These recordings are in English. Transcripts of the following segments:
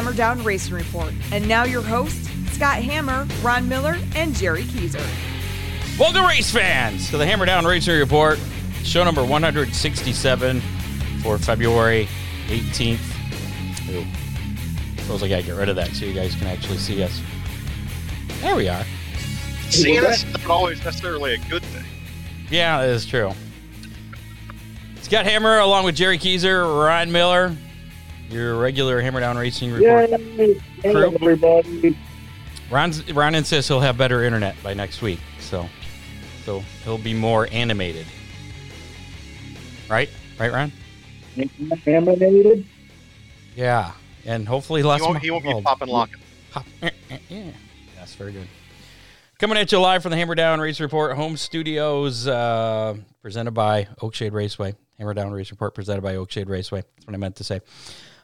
Hammer Down Racing Report. And now your hosts, Scott Hammer, Ron Miller, and Jerry Keezer. Welcome, race fans, to the Hammer Down Racing Report, show number 167 for February 18th. Ooh. feels like I get rid of that so you guys can actually see us. There we are. Seeing us is not always necessarily a good thing. Yeah, that is true. Scott Hammer, along with Jerry Keezer, Ron Miller, your regular Hammer Down Racing Report. Yay! Hello, everybody. Ron's, Ron insists he'll have better internet by next week, so so he'll be more animated. Right? Right, Ron? Contaminated. Yeah, and hopefully less. He won't, he won't be popping locking. Pop. eh, eh, eh. That's very good. Coming at you live from the Hammer Down Race Report home studios, uh, presented by Oakshade Raceway. Hammer Down Race Report presented by Oakshade Raceway. That's what I meant to say.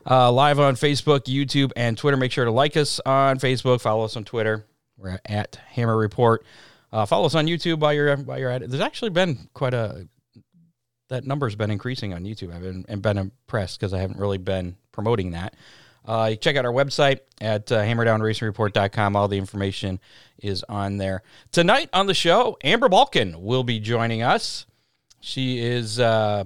Uh, live on Facebook, YouTube, and Twitter. Make sure to like us on Facebook. Follow us on Twitter. We're at Hammer Report. Uh, follow us on YouTube while you're while you're at it. There's actually been quite a that number's been increasing on YouTube. I've been and been impressed because I haven't really been promoting that. Uh, you check out our website at uh, hammerdownracingreport.com. All the information is on there. Tonight on the show, Amber Balcaen will be joining us. She is, uh,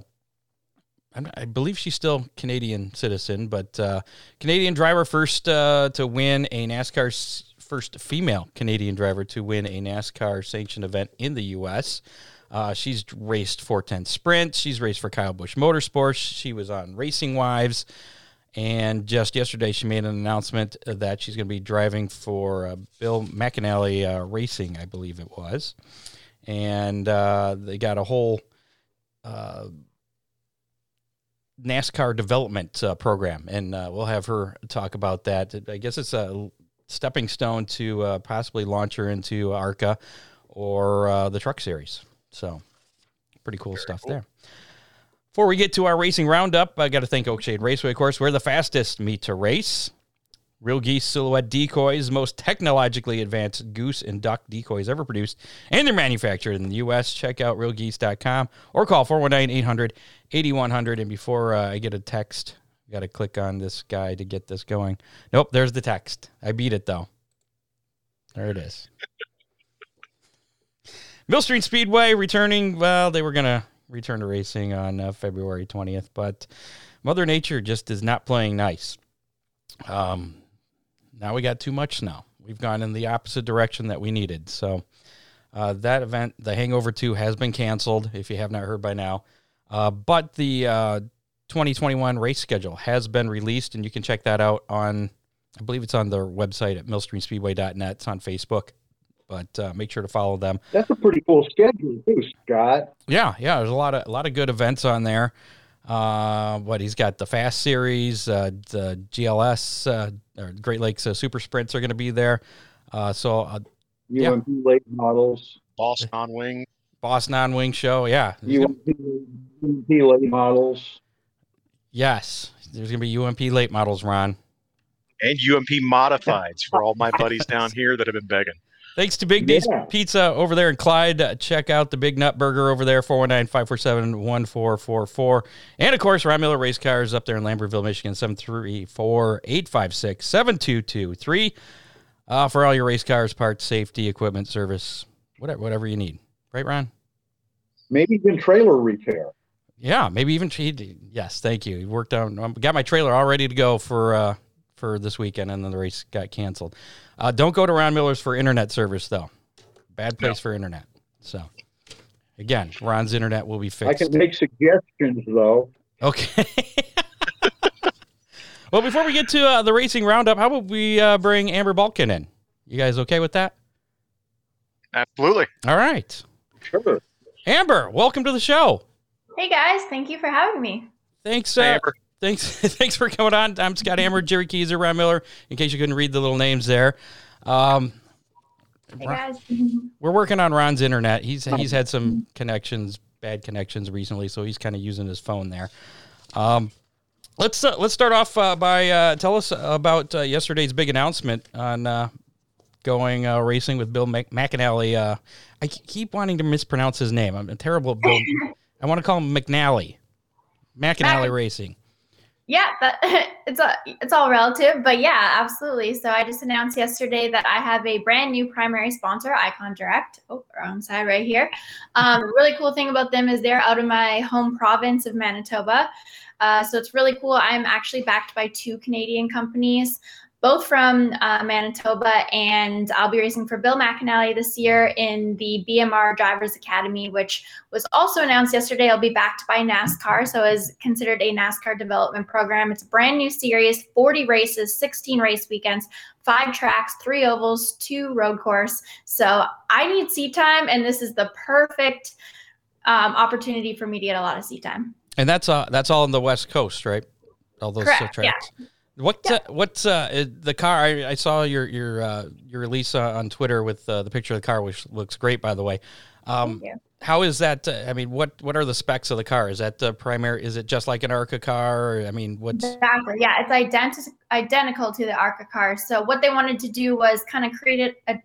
I believe she's still Canadian citizen, but uh, Canadian driver first uh, to win a NASCAR first female Canadian driver to win a NASCAR sanctioned event in the U.S. Uh, she's raced 410 Sprint. She's raced for Kyle Busch Motorsports. She was on Racing Wives. And just yesterday, she made an announcement that she's going to be driving for uh, Bill McAnally uh, Racing, I believe it was. And uh, they got a whole NASCAR development uh, program, and uh, we'll have her talk about that. I guess it's a stepping stone to uh, possibly launch her into ARCA or uh, the Truck Series. So, pretty cool stuff there. Before we get to our racing roundup, I got to thank Oakshade Raceway, of course. We're the fastest meet to race. Real Geese Silhouette Decoys, most technologically advanced goose and duck decoys ever produced, and they're manufactured in the U.S. Check out realgeese.com or call 419 800 8100. And before uh, I get a text, I got to click on this guy to get this going. Nope, there's the text. I beat it, though. There it is. Millstream Speedway returning. Well, they were going to return to racing on uh, February 20th, but Mother Nature just is not playing nice. Um, now we got too much snow. We've gone in the opposite direction that we needed. So uh, that event, the Hangover 2, has been canceled, if you have not heard by now. Uh, but the uh, 2021 race schedule has been released, and you can check that out on, I believe it's on their website at millstreamspeedway.net. It's on Facebook, but uh, make sure to follow them. That's a pretty full schedule, too, Scott. Yeah, yeah. There's a lot of a lot of good events on there. Uh, what he's got the Fast Series, uh, the GLS, uh, or Great Lakes uh, Super Sprints are going to be there. Uh, so uh, Yeah. UMP late models. Boss non wing, Boss non wing Show, yeah, There's gonna- UMP, UMP late models. yes. There's going to be UMP late models, Ron. And UMP modifieds for all my buddies down here that have been begging. Thanks to Big D's Yeah. Pizza over there in Clyde. Uh, check out the Big Nut Burger over there, 419 547 1444. And of course, Ron Miller Race Cars up there in Lambertville, Michigan, 734 856 7223. Uh, For all your race cars, parts, safety, equipment, service, whatever, whatever you need. Right, Ron? Maybe even trailer repair. Yeah, maybe even yes, thank you. He worked on um, got my trailer all ready to go for uh for this weekend and then the race got canceled. Uh don't go to Ron Miller's for internet service though. Bad place for internet. So again, Ron's internet will be fixed. I can make suggestions, though. Okay. well, before we get to uh, the racing roundup, how about we uh, bring Amber Balcaen in? You guys okay with that? Absolutely. All right. Sure. Amber, welcome to the show. Hey guys, thank you for having me. Thanks, uh, Amber. Thanks, thanks for coming on. I'm Scott Hammer, Jerry Keezer, Ron Miller. In case you couldn't read the little names there, um, Hey Ron- we're working on Ron's internet. He's he's had some connections, bad connections recently, so he's kind of using his phone there. Um, let's uh, let's start off uh, by uh, tell us about uh, yesterday's big announcement on uh, going uh, racing with Bill Mac- McAnally. Uh, I keep wanting to mispronounce his name. I'm terrible. at Bill. I want to call him McNally. McAnally Racing. Yeah, that it's a, it's all relative, but yeah, absolutely. So I just announced yesterday that I have a brand new primary sponsor, Icon Direct. Oh, wrong side right here. Um, really cool thing about them is they're out of my home province of Manitoba. Uh, so it's really cool. I'm actually backed by two Canadian companies both from uh, Manitoba, and I'll be racing for Bill McAnally this year in the BMR Drivers Academy, which was also announced yesterday. I'll be backed by NASCAR, so is considered a NASCAR development program. It's a brand new series, 40 races, 16 race weekends, five tracks, three ovals, two road course. So I need seat time, and this is the perfect um, opportunity for me to get a lot of seat time. And that's uh that's all on the West Coast, right? All those Correct, tracks. Yeah. What yeah. uh, what's uh, the car? I, I saw your your uh, your release uh, on Twitter with uh, the picture of the car, which looks great, by the way. Um, how is that? Uh, I mean, what what are the specs of the car? Is that the primary? Is it just like an ARCA car? Or, I mean, what's exactly? Yeah, it's identical identical to the ARCA car. So what they wanted to do was kind of create a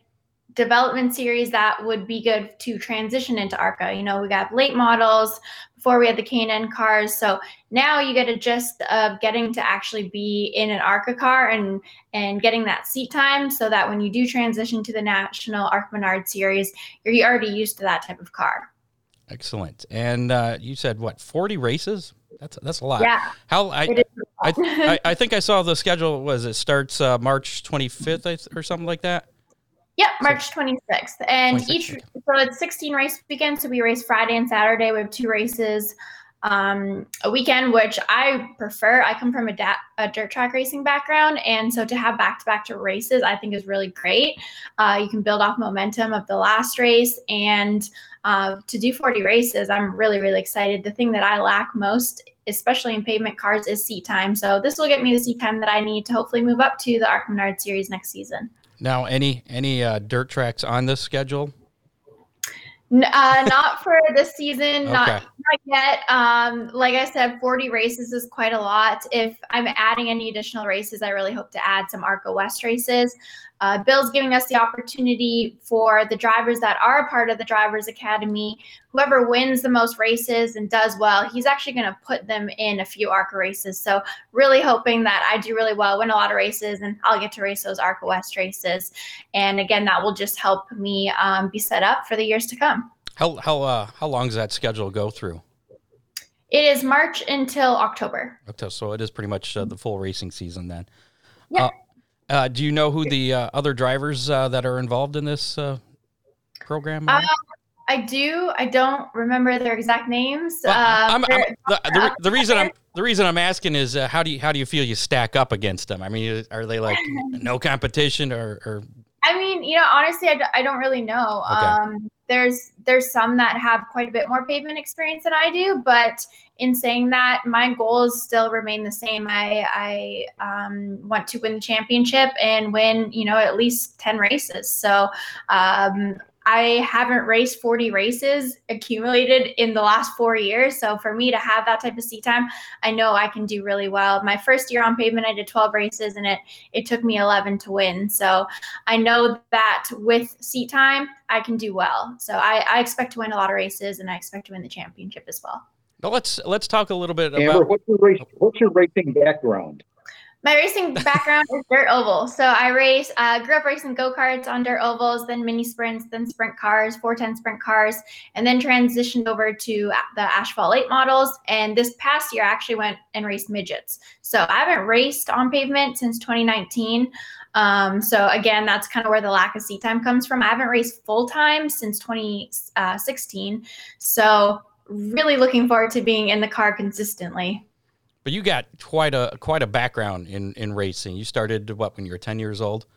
development series that would be good to transition into ARCA. You know, we got late models before we had the K&N cars. So now you get a gist of getting to actually be in an ARCA car and and getting that seat time so that when you do transition to the national ARCA Menard series, you're already used to that type of car. Excellent. And uh, you said what, 40 races? That's that's a lot. Yeah. How I I, I, I think I saw the schedule was it starts uh, March 25th or something like that. Yep, March 26th. And 26th. each, so it's 16 race weekend. So we race Friday and Saturday. We have two races um, a weekend, which I prefer. I come from a, da- a, dirt track racing background. And so to have back to back to races, I think is really great. Uh, you can build off momentum of the last race. And uh, to do 40 races, I'm really, really excited. The thing that I lack most especially in pavement cars, is seat time. So this will get me the seat time that I need to hopefully move up to the ARCA Menard Series next season. Now, any any uh, dirt tracks on this schedule? Uh, not for this season, okay. not, not yet. Um, like I said, 40 races is quite a lot. If I'm adding any additional races, I really hope to add some ARCA West races. Uh, Bill's giving us the opportunity for the drivers that are a part of the Drivers Academy. Whoever wins the most races and does well, he's actually going to put them in a few ARCA races. So, really hoping that I do really well, win a lot of races, and I'll get to race those ARCA West races. And again, that will just help me um, be set up for the years to come. How how uh, how long does that schedule go through? It is March until October. October, so it is pretty much uh, the full racing season then. Yeah. Uh, uh, do you know who the uh, other drivers uh, that are involved in this uh, program? Are? Um, I do. I don't remember their exact names. Well, I'm, I'm, the, the, the, reason I'm the reason I'm asking is uh, how do you how do you feel you stack up against them? I mean, are they like no competition or, or? I mean, you know, honestly, I d- I don't really know. Okay. Um, there's there's some that have quite a bit more pavement experience than I do, but in saying that, my goals still remain the same. I I um, want to win the championship and win, you know, at least ten races. So um, I haven't raced 40 races accumulated in the last four years. So for me to have that type of seat time, I know I can do really well. My first year on pavement, I did 12 races and it it took me 11 to win. So I know that with seat time, I can do well. So I, I expect to win a lot of races and I expect to win the championship as well. Now let's let's talk a little bit Amber, about what's your race, what's your racing background? My racing background is dirt oval. So I race, uh, grew up racing go karts on dirt ovals, then mini sprints, then sprint cars, 410 sprint cars, and then transitioned over to the asphalt late models. And this past year, I actually went and raced midgets. So I haven't raced on pavement since 2019. Um, so again, that's kind of where the lack of seat time comes from. I haven't raced full time since 2016. So really looking forward to being in the car consistently. But you got quite a quite a background in in racing. You started what when you were 10 years old?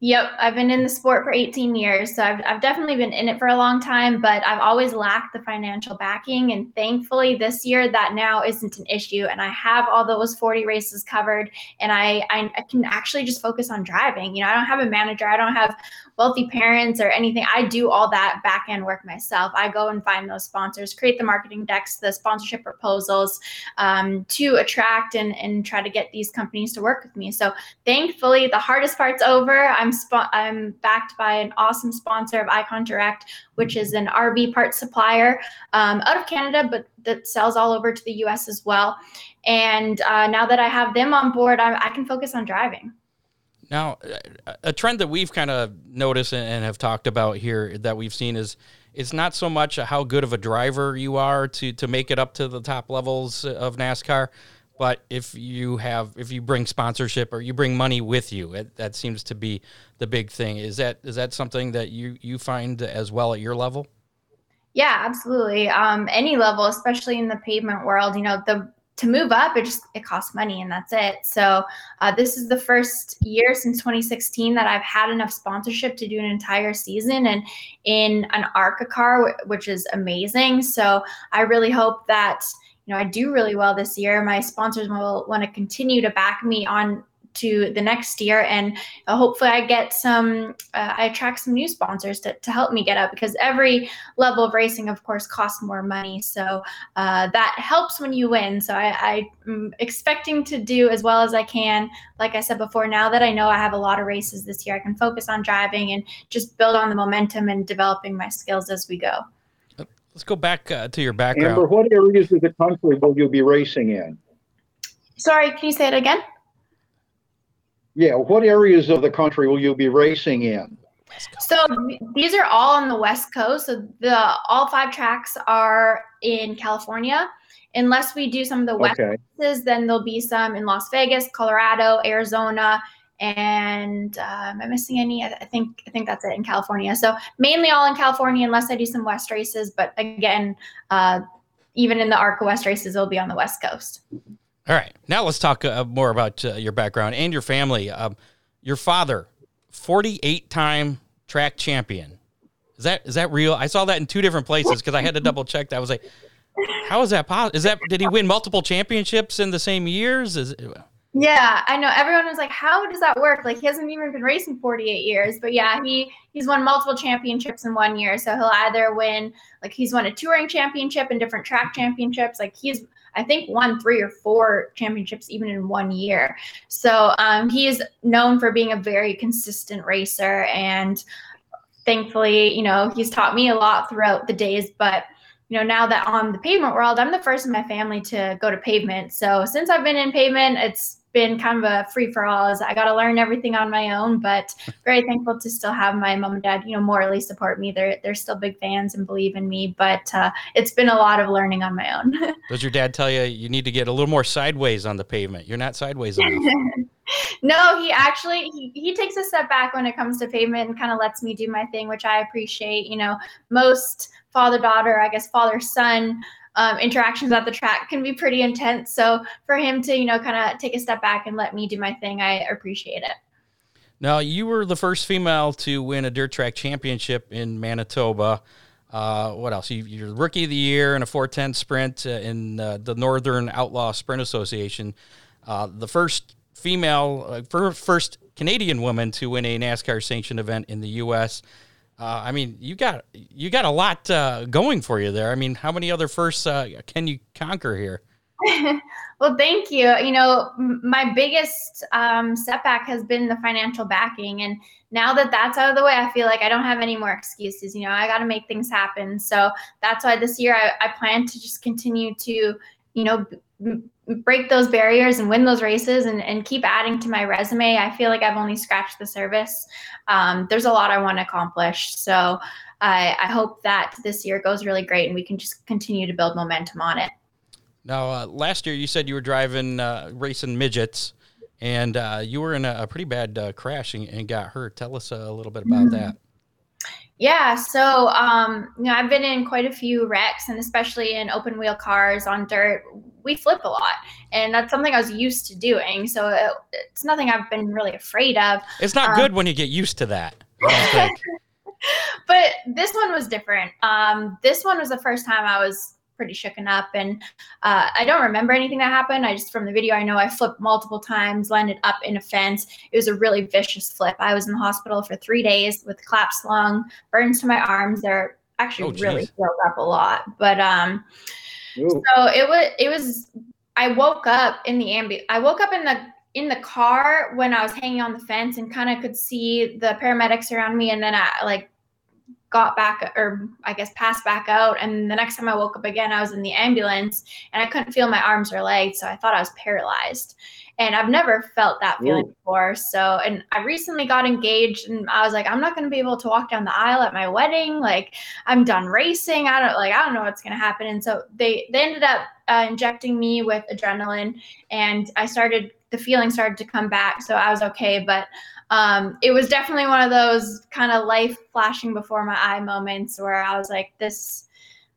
Yep, I've been in the sport for 18 years, so I've, I've definitely been in it for a long time, but I've always lacked the financial backing. And thankfully, this year that now isn't an issue, and I have all those 40 races covered, and I, I, I can actually just focus on driving. You know, I don't have a manager, I don't have wealthy parents or anything. I do all that back end work myself. I go and find those sponsors, create the marketing decks, the sponsorship proposals um, to attract and, and try to get these companies to work with me. So thankfully, the hardest part's over. I'm spo- I'm backed by an awesome sponsor of Icon Direct, which is an RV part supplier um, out of Canada, but that sells all over to the U.S. as well. And uh, now that I have them on board, I, I can focus on driving. Now, a trend that we've kind of noticed and have talked about here that we've seen is it's not so much how good of a driver you are to to make it up to the top levels of NASCAR, but if you have if you bring sponsorship or you bring money with you, it, that seems to be the big thing. Is that is that something that you you find as well at your level? Yeah, absolutely. Um, any level, especially in the pavement world, you know the to move up it just it costs money and that's it. So uh, this is the first year since 2016 that i've had enough sponsorship to do an entire season and in an arca car which is amazing. So i really hope that you know i do really well this year. My sponsors will want to continue to back me on to the next year and uh, hopefully i get some uh, i attract some new sponsors to, to help me get up because every level of racing of course costs more money. So uh, that helps when you win. So I, i'm expecting to do as well as i can. Like i said before now that i know i have a lot of races this year i can focus on driving and just build on the momentum and developing my skills as we go. Let's go back uh, to your background. Amber, what areas of the country will you be racing in? Sorry can you say it again yeah, what areas of the country will you be racing in? So these are all on the West Coast. So the all five tracks are in California. Unless we do some of the West okay. Coasts, then there'll be some in Las Vegas, Colorado, Arizona, and uh, am I missing any? I think I think that's it in California. So mainly all in California, unless I do some West races. But again, uh, even in the ARCA West races, it'll be on the West Coast. All right, now let's talk uh, more about uh, your background and your family. Um, your father, forty-eight time track champion. Is that is that real? I saw that in two different places because I had to double check. That I was like, how is that possible? Is that did he win multiple championships in the same years? Is it, yeah, I know. Everyone was like, "How does that work?" Like he hasn't even been racing 48 years, but yeah, he he's won multiple championships in one year. So he'll either win like he's won a touring championship and different track championships. Like he's I think won three or four championships even in one year. So um, he is known for being a very consistent racer, and thankfully, you know, he's taught me a lot throughout the days. But you know, now that on the pavement world, I'm the first in my family to go to pavement. So since I've been in pavement, it's been kind of a free for all. As I got to learn everything on my own, but very thankful to still have my mom and dad, you know, morally support me. They're they're still big fans and believe in me, but uh, it's been a lot of learning on my own. Does your dad tell you you need to get a little more sideways on the pavement? You're not sideways enough. no, he actually he, he takes a step back when it comes to pavement and kind of lets me do my thing, which I appreciate. You know, most father daughter, I guess father son um, interactions at the track can be pretty intense. So for him to, you know, kind of take a step back and let me do my thing, I appreciate it. Now, you were the first female to win a dirt track championship in Manitoba. Uh, what else? You, are rookie of the year in a 410 sprint uh, in uh, the Northern Outlaw Sprint Association. Uh, the first female, uh, first Canadian woman to win a NASCAR sanctioned event in the U.S. Uh, I mean, you got you got a lot uh, going for you there. I mean, how many other firsts uh, can you conquer here? well, thank you. You know, my biggest um, setback has been the financial backing, and now that that's out of the way, I feel like I don't have any more excuses. You know, I got to make things happen. So that's why this year I, I plan to just continue to, you know, b- break those barriers and win those races and, and keep adding to my resume. I feel like I've only scratched the surface. Um, there's a lot I want to accomplish. So I, I, hope that this year goes really great and we can just continue to build momentum on it. Now, uh, last year you said you were driving, uh, racing midgets, and uh, you were in a, a pretty bad uh, crash and, and, got hurt. Tell us a little bit about mm-hmm. that. Yeah, so um, you know, I've been in quite a few wrecks, and especially in open wheel cars on dirt, we flip a lot, and that's something I was used to doing. So it, it's nothing I've been really afraid of. It's not um, good when you get used to that. but this one was different. Um, this one was the first time I was pretty shooken up. And uh, I don't remember anything that happened. I just, from the video, I know I flipped multiple times, landed up in a fence. It was a really vicious flip. I was in the hospital for three days with collapsed lung, burns to my arms. They're actually oh, really filled up a lot. But um, so it was, it was, I woke up in the ambulance. I woke up in the in the car when I was hanging on the fence and kind of could see the paramedics around me. And then I like got back or I guess passed back out. And the next time I woke up again, I was in the ambulance and I couldn't feel my arms or legs. So I thought I was paralyzed. And I've never felt that feeling Ooh. before. So, and I recently got engaged and I was like, I'm not going to be able to walk down the aisle at my wedding. Like, I'm done racing. I don't like, I don't know what's going to happen. And so they, they ended up uh, injecting me with adrenaline and I started, the feeling started to come back. So I was okay. But um, it was definitely one of those kind of life flashing before my eye moments where I was like, this,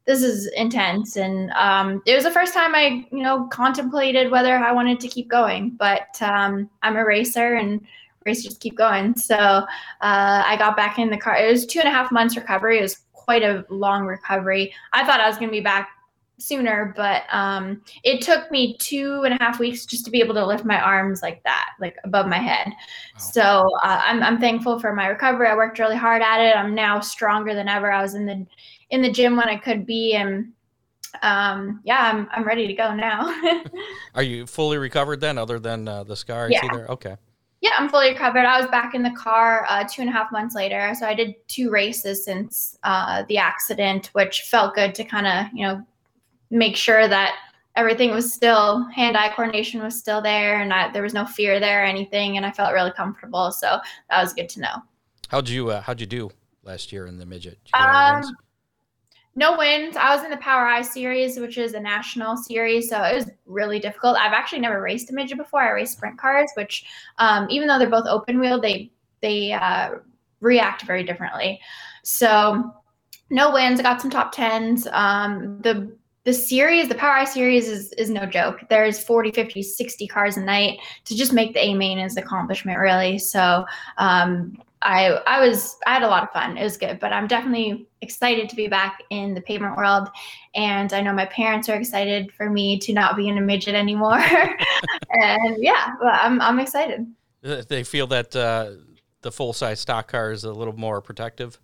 this is intense. And um, it was the first time I, you know, contemplated whether I wanted to keep going. But um, I'm a racer and racers keep going. So uh, I got back in the car. It was two and a half months recovery. It was quite a long recovery. I thought I was going to be back sooner, but um, it took me two and a half weeks just to be able to lift my arms like that, like above my head. Wow. So uh, I'm, I'm thankful for my recovery. I worked really hard at it. I'm now stronger than ever. I was in the in the gym when I could be, and um, yeah, I'm I'm ready to go now. Are you fully recovered then, other than uh, the scar? Yeah. Okay. Yeah, I'm fully recovered. I was back in the car uh, two and a half months later. So I did two races since uh, the accident, which felt good to kind of, you know, make sure that everything was still hand-eye coordination was still there and I, there was no fear there or anything and i felt really comfortable so that was good to know how'd you uh, how'd you do last year in the midget um, no wins. I was in the POWRi series which is a national series so it was really difficult. I've actually never raced a midget before. I raced sprint cars which um, even though they're both open wheel they they uh, react very differently. So no wins. I got some top tens. Um, the the series, the POWRi series is is no joke. There's 40, 50, 60 cars a night. To just make the A main is accomplishment really. So um, I I was I had a lot of fun. It was good, but I'm definitely excited to be back in the pavement world. And I know my parents are excited for me to not be in a midget anymore. and yeah, I'm I'm excited. They feel that uh, the full size stock car is a little more protective.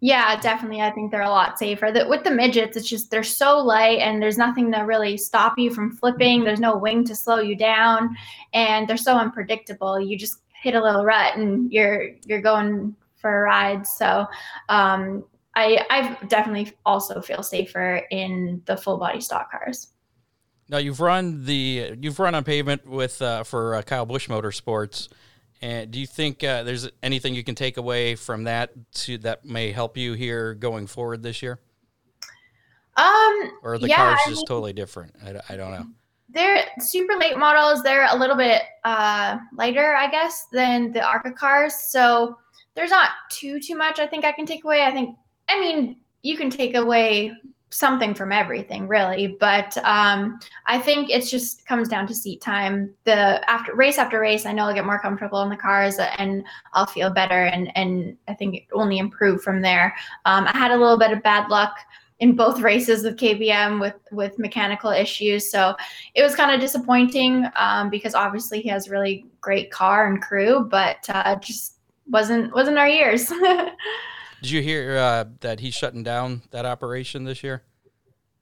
Yeah, definitely. I think they're a lot safer. That with the midgets, it's just they're so light and there's nothing to really stop you from flipping. There's no wing to slow you down, and they're so unpredictable. You just hit a little rut and you're you're going for a ride. So um, I I definitely also feel safer in the full body stock cars. Now you've run the you've run on pavement with uh, for uh, Kyle Busch Motorsports. And do you think uh, there's anything you can take away from that to that may help you here going forward this year? Um, or the yeah, car's I just mean, totally different. I, I don't know. They're super late models. They're a little bit uh, lighter, I guess, than the ARCA cars. So there's not too too much. I think I can take away. I think I mean you can take away something from everything really but um, i think it just comes down to seat time the after race after race i know i'll get more comfortable in the cars and i'll feel better and and i think it only improve from there um, i had a little bit of bad luck in both races with KBM with with mechanical issues. So it was kind of disappointing um, because obviously he has really great car and crew, but uh, just wasn't wasn't our years. Did you hear uh, that he's shutting down that operation this year?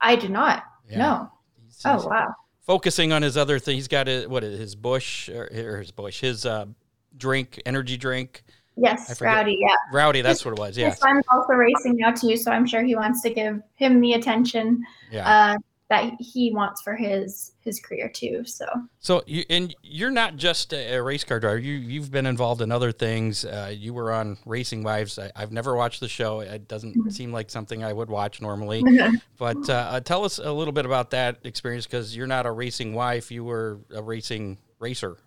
I did not. Yeah. No. He's, oh wow. Focusing on his other thing, he's got a, what his Busch or, or his Busch, his uh, drink, energy drink. Yes, Rowdy. Yeah, Rowdy. That's what it was. Yeah. His son's also racing now too, so I'm sure he wants to give him the attention. Yeah. Uh, that he wants for his his career too. So so you and you're not just a, race car driver. You you've been involved in other things. Uh, you were on Racing Wives. I, have never watched the show. It doesn't mm-hmm. seem like something I would watch normally. but uh, uh, tell us a little bit about that experience because you're not a racing wife. You were a racing racer.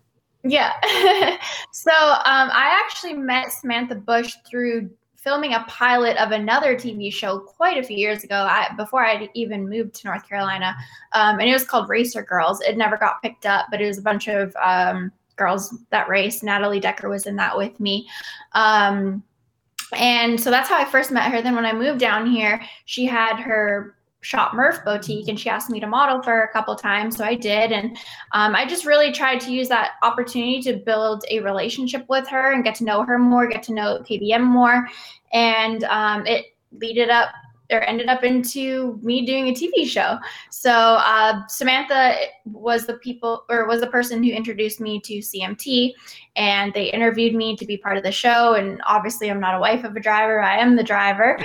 Yeah. so um, I actually met Samantha Busch through filming a pilot of another TV show quite a few years ago, I, before I even moved to North Carolina, um, and it was called Racer Girls. It never got picked up, but it was a bunch of um, girls that race. Natalie Decker was in that with me. Um, and so that's how I first met her. Then when I moved down here, she had her shop Murph boutique and she asked me to model for a couple times. So I did. And um, I just really tried to use that opportunity to build a relationship with her and get to know her more, get to know KBM more. And um, it up or ended up into me doing a TV show. So uh, Samantha was the people or was the person who introduced me to CMT, and they interviewed me to be part of the show. And obviously, I'm not a wife of a driver; I am the driver.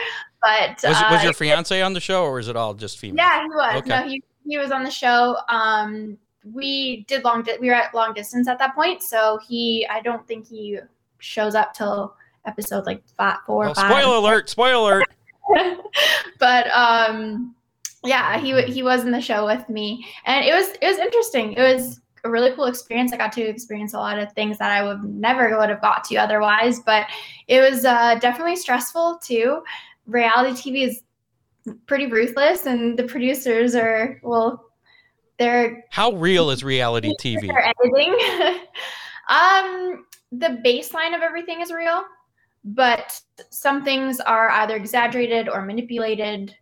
But Was, uh, was your fiance on the show, or was it all just female? yeah, he was. Okay. No, he he was on the show. Um, we did long. Di- we were at long distance at that point, so he. I don't think he shows up till episode like five, four, Well, five. spoiler alert! Spoiler alert! but um, yeah, he he was in the show with me, and it was it was interesting. It was a really cool experience. I got to experience a lot of things that I would never would have got to otherwise. But it was uh, definitely stressful too. Reality TV is pretty ruthless, and the producers are well, they're How real is reality TV? they're editing. um, the baseline of everything is real, but some things are either exaggerated or manipulated.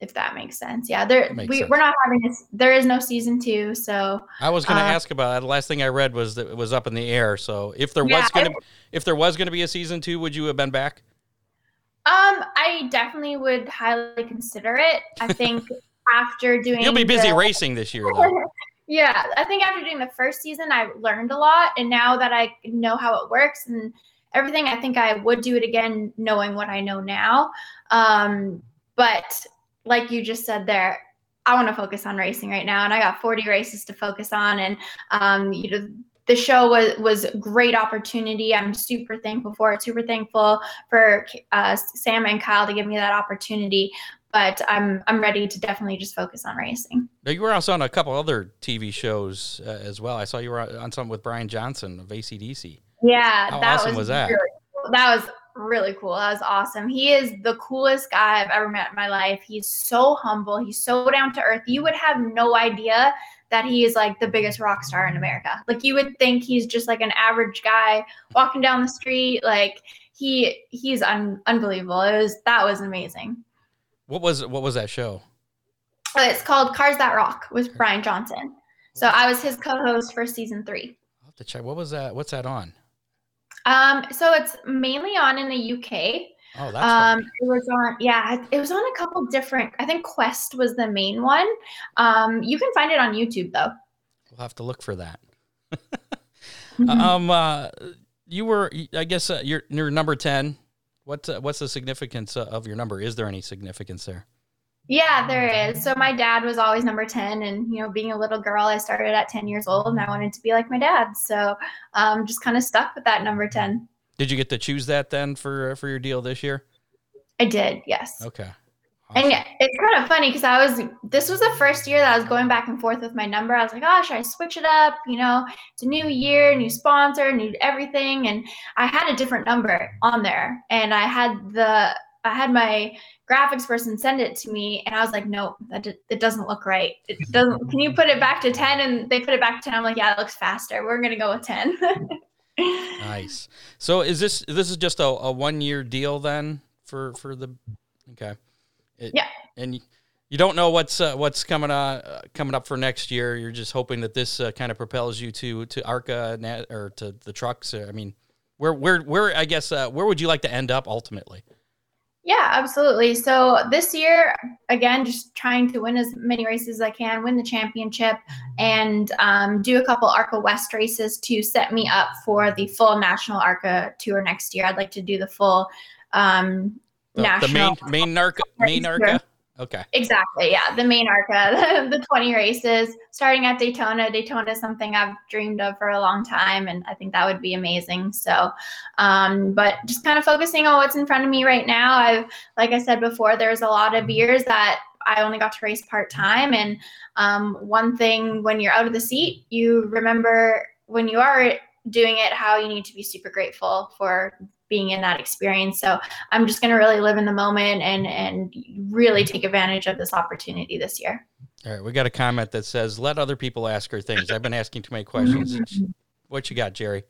If that makes sense, yeah. There, we, sense. we're not having this. There is no season two, so I was going to Uh, ask about that. The last thing I read was that it was up in the air. So if there Yeah, was going to if there was going to be a season two, would you have been back? Um, I definitely would highly consider it. I think after doing, You'll be busy the- racing this year, though. yeah, I think after doing the first season, I learned a lot, and now that I know how it works and everything, I think I would do it again, knowing what I know now. Um, but like you just said there, I want to focus on racing right now, and I got 40 races to focus on, and um, you know. The show was was great opportunity. I'm super thankful for it. Super thankful for uh, Sam and Kyle to give me that opportunity. But I'm I'm ready to definitely just focus on racing. Now, you were also on a couple other TV shows uh, as well. I saw you were on something with Brian Johnson of ACDC. Yeah, How that awesome was, was that? Really. That was really cool. That was awesome. He is the coolest guy I've ever met in my life. He's so humble. He's so down to earth. You would have no idea that he is like the biggest rock star in America. Like you would think he's just like an average guy walking down the street. Like he he's un- unbelievable. It was that was amazing. What was what was that show? Uh, It's called Cars That Rock with Brian Johnson. So I was his co-host for season three. I'll have to check. What was that? What's that on? Um, so it's mainly on in the UK. Oh, that's um it was on yeah it was on a couple different i think quest was the main one um you can find it on youtube though we'll have to look for that. Mhm. Um, uh, you were, I guess, uh, you're you're number ten. What uh, what's the significance uh, of your number? Is there any significance there? Yeah there is so my dad was always number 10 and you know being a little girl i started at 10 years old and i wanted to be like my dad so um just kind of stuck with that number 10 Did you get to choose that then for uh, for your deal this year? i did yes Okay. And yeah, it's kind of funny because I was, this was the first year that I was going back and forth with my number. I was like, oh, should I switch it up? You know, it's a new year, new sponsor, new everything. And I had a different number on there. And I had the, I had my graphics person send it to me. And I was like, no, that d- it doesn't look right. It doesn't, can you put it back to 10? And they put it back to 10. I'm like, yeah, it looks faster. We're going to go with 10. Nice. So is this this is just a, a one year deal then for for the okay? It- Yeah. And you, you don't know what's uh, what's coming on uh, coming up for next year. You're just hoping that this uh, kind of propels you to to ARCA or to the trucks. I mean, where where where I guess uh, where would you like to end up ultimately? Yeah, absolutely. So this year, again, just trying to win as many races as I can, win the championship, and um, do a couple ARCA West races to set me up for the full national ARCA tour next year. I'd like to do the full um, The, the national. main main ARCA main. ARCA. Okay. Exactly. Yeah. The main ARCA, the 20 races, starting at Daytona. Daytona is something I've dreamed of for a long time, and I think that would be amazing. So, um, but just kind of focusing on what's in front of me right now. I've, like I said before, there's a lot of years that I only got to race part time. And um, one thing when you're out of the seat, you remember when you are doing it how you need to be super grateful for being in that experience. So I'm just going to really live in the moment and and really take advantage of this opportunity this year. All right. We got a comment that says, "Let other people ask her things." I've been asking too many questions. What you got, Jerry?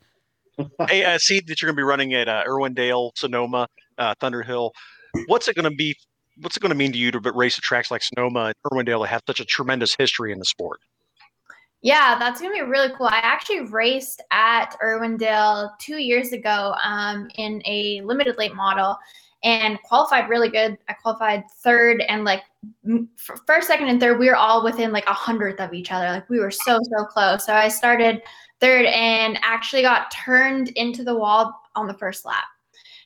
Hey, I see that you're going to be running at uh, Irwindale, Sonoma, uh, Thunderhill. What's it going to be? What's it going to mean to you to race at tracks like Sonoma and Irwindale that have such a tremendous history in the sport? Yeah, that's gonna be really cool. I actually raced at Irwindale two years ago um, in a limited late model, and qualified really good. I qualified third and like first, second, and third, we were all within like a hundredth of each other. Like we were so, so close. So I started third and actually got turned into the wall on the first lap.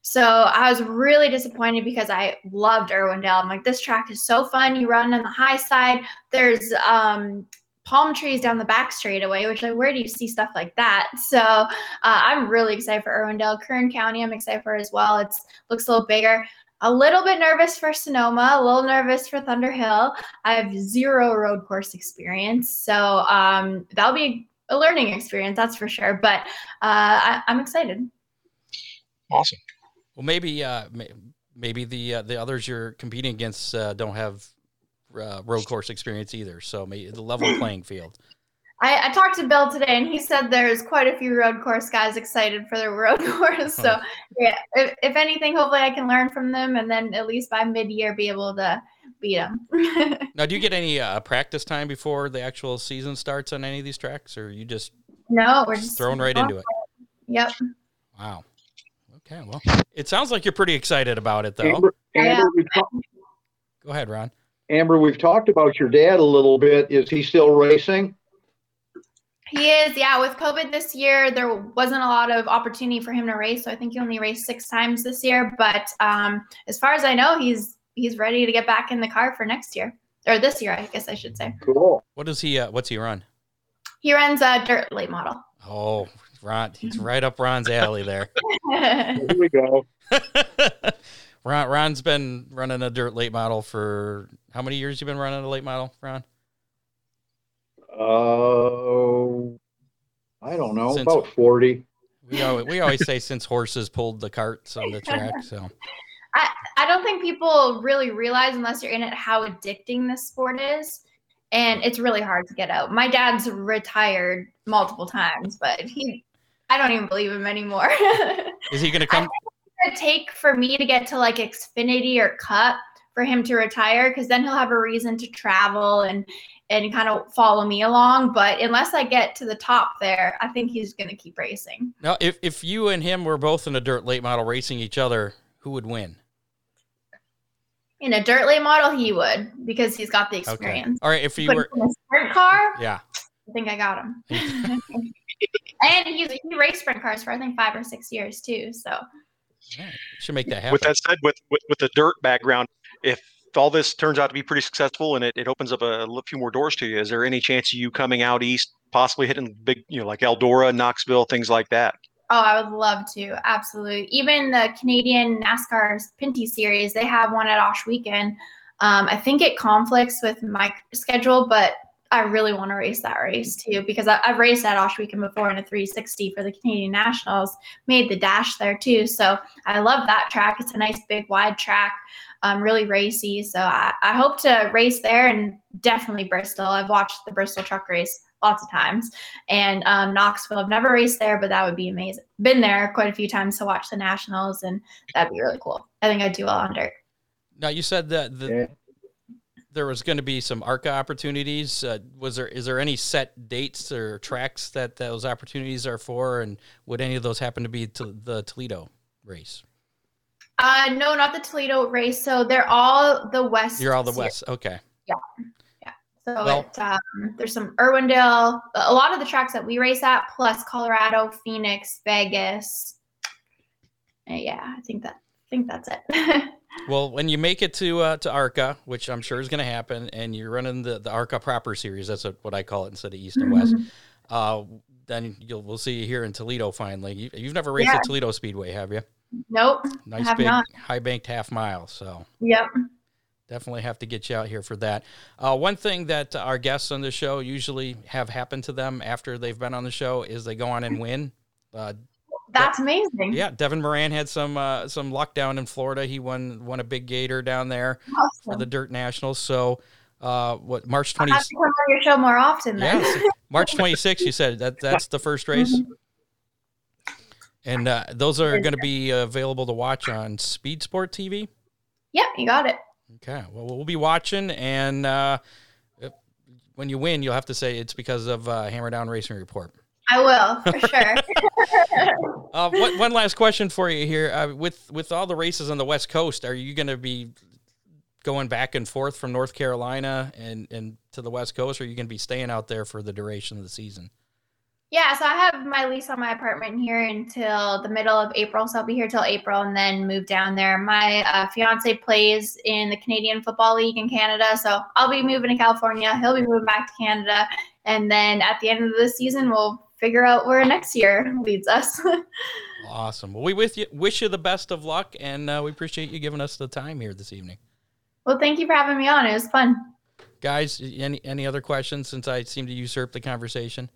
So I was really disappointed because I loved Irwindale. I'm like, this track is so fun. You run on the high side. There's um, palm trees down the back straightaway, which like, where do you see stuff like that? So uh, I'm really excited for Irwindale. Kern County, I'm excited for as well. It looks a little bigger. A little bit nervous for Sonoma, a little nervous for Thunderhill. I have zero road course experience, so um, that'll be a learning experience, that's for sure. But uh, I, am excited. Awesome. Well, maybe uh, maybe the uh, the others you're competing against uh, don't have uh, road course experience either. So maybe the level playing field. I, I, talked to Bill today, and he said there's quite a few road course guys excited for the road course. So yeah, if, if anything, hopefully I can learn from them, and then at least by mid year be able to beat them. now, do you get any uh, practice time before the actual season starts on any of these tracks, or you just no, we're just thrown right into it? Yep. Wow. Okay. Well, it sounds like you're pretty excited about it, though. Amber, Amber, Go ahead, Ron. Amber, we've talked about your dad a little bit. Is he still racing? He is, yeah. With COVID this year, there wasn't a lot of opportunity for him to race, so I think he only raced six times this year. But um, as far as I know, he's he's ready to get back in the car for next year or this year, I guess I should say. Cool. What does he? Uh, what's he run? He runs a dirt late model. Oh, Ron, he's right up Ron's alley there. Here we go. Ron, Ron's been running a dirt late model for how many years? You've been running a late model, Ron? Oh, uh, I don't know, since, about forty. We always, we always say since horses pulled the carts on the track. So I I don't think people really realize unless you're in it how addicting this sport is, and it's really hard to get out. My dad's retired multiple times, but he I don't even believe him anymore. is he going to? It take for me to get to like Xfinity or Cup for him to retire because then he'll have a reason to travel and and kind of follow me along. But unless I get to the top there, I think he's going to keep racing. Now, if if you and him were both in a dirt late model racing each other, who would win? In a dirt late model, he would because he's got the experience. Okay. All right, if you were in a sprint car, yeah, I think I got him. and he's he raced sprint cars for I think five or six years too. So yeah, should make that happen. With that said, with with, with the dirt background, if all this turns out to be pretty successful and it, it opens up a, a few more doors to you, is there any chance of you coming out east, possibly hitting big, you know, like Eldora, Knoxville, things like that? Oh, I would love to. Absolutely. Even the Canadian NASCAR Pinty Series, they have one at Ohsweken. Um, I think it conflicts with my schedule, but I really want to race that race too because I, have raced at Ohsweken before in a 360 for the Canadian Nationals, made the dash there too. So I love that track. It's a nice big wide track, um, really racy. So I, I hope to race there and definitely Bristol. I've watched the Bristol truck race lots of times and um, Knoxville. I've never raced there, but that would be amazing. Been there quite a few times to watch the Nationals and that'd be really cool. I think I'd do well on dirt. Now you said that the yeah there was going to be some ARCA opportunities. Uh, was there is there any set dates or tracks that those opportunities are for, and would any of those happen to be to the Toledo race? Uh, no, not the Toledo race. So they're all the West. You're all the West. Okay. Yeah. Yeah. So well, it, um, there's some Irwindale, a lot of the tracks that we race at, plus Colorado, Phoenix, Vegas. Uh, yeah, I think that I think that's it. Well, when you make it to uh, to ARCA, which I'm sure is going to happen, and you're running the, the ARCA proper series, that's what I call it instead of East and West. Mm-hmm. Uh, then you'll we'll see you here in Toledo finally. You, have never raced yeah. at Toledo Speedway, have you? Nope. Nice big not. high banked half mile. So. Yep. Definitely have to get you out here for that. Uh, one thing that our guests on the show usually have happen to them after they've been on the show is they go on and win. Uh, that's amazing. Yeah, Devin Moran had some uh, some luck down in Florida. He won won a big gator down there awesome. for the Dirt Nationals. So, uh, what March twenty? 20- have to come on your show more often. Then. Yes, March twenty sixth. You said that that's the first race. Mm-hmm. And uh, those are going to be available to watch on Speed Sport TV. Yep, you got it. Okay, well we'll be watching, and uh, when you win, you'll have to say it's because of uh, Hammer Down Racing Report. I will for sure. uh, one, one last question for you here. Uh, with with all the races on the West Coast, are you going to be going back and forth from North Carolina and, and to the West Coast, or are you going to be staying out there for the duration of the season? Yeah, so I have my lease on my apartment here until the middle of April. So I'll be here till April and then move down there. My uh, fiance plays in the Canadian Football League in Canada. So I'll be moving to California. He'll be moving back to Canada. And then at the end of the season, we'll figure out where next year leads us. awesome. Well, we with you, wish you the best of luck, and uh, we appreciate you giving us the time here this evening. Well, thank you for having me on. It was fun. Guys, any any other questions since I seem to usurp the conversation?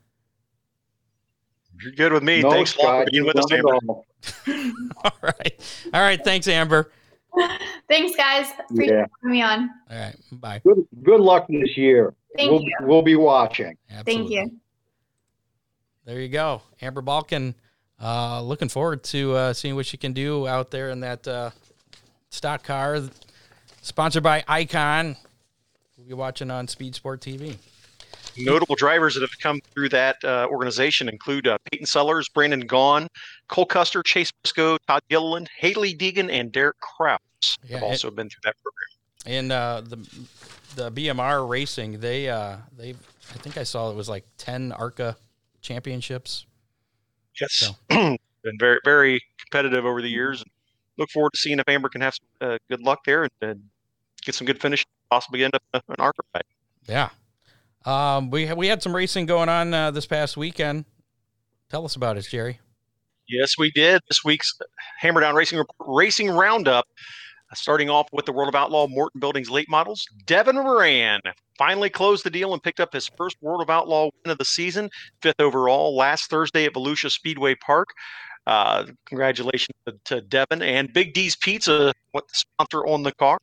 You're good with me. No, Thanks Scott, for being with us, Amber. All. all right. All right. Thanks, Amber. Thanks, guys. Appreciate yeah. having me on. All right. Bye. Good, good luck this year. Thank we'll, you. We'll be watching. Absolutely. Thank you. There you go. Amber Balcaen. Uh, looking forward to uh, seeing what she can do out there in that uh, stock car. Sponsored by Icon. We'll be watching on Speed Sport TV. Notable drivers that have come through that uh, organization include uh, Peyton Sellers, Brandon Gaughan, Cole Custer, Chase Briscoe, Todd Gilliland, Hailie Deegan, and Derek Kraus yeah, have also been through that program. And uh, the the BMR racing, they uh, they I think I saw it was like ten ARCA championships. Yes, so. been very very competitive over the years. Look forward to seeing if Amber can have some uh, good luck there and, and, get some good finish, possibly end up an ARCA ride. Yeah, um, we we had some racing going on uh, this past weekend. Tell us about it, Jerry. Yes, we did. This week's Hammer Down Racing Racing Roundup, uh, starting off with the World of Outlaw Morton Buildings late models. Devin Moran finally closed the deal and picked up his first World of Outlaw win of the season, fifth overall, last Thursday at Volusia Speedway Park. Uh, congratulations to, to, Devin and Big D's Pizza, what the sponsor on the car.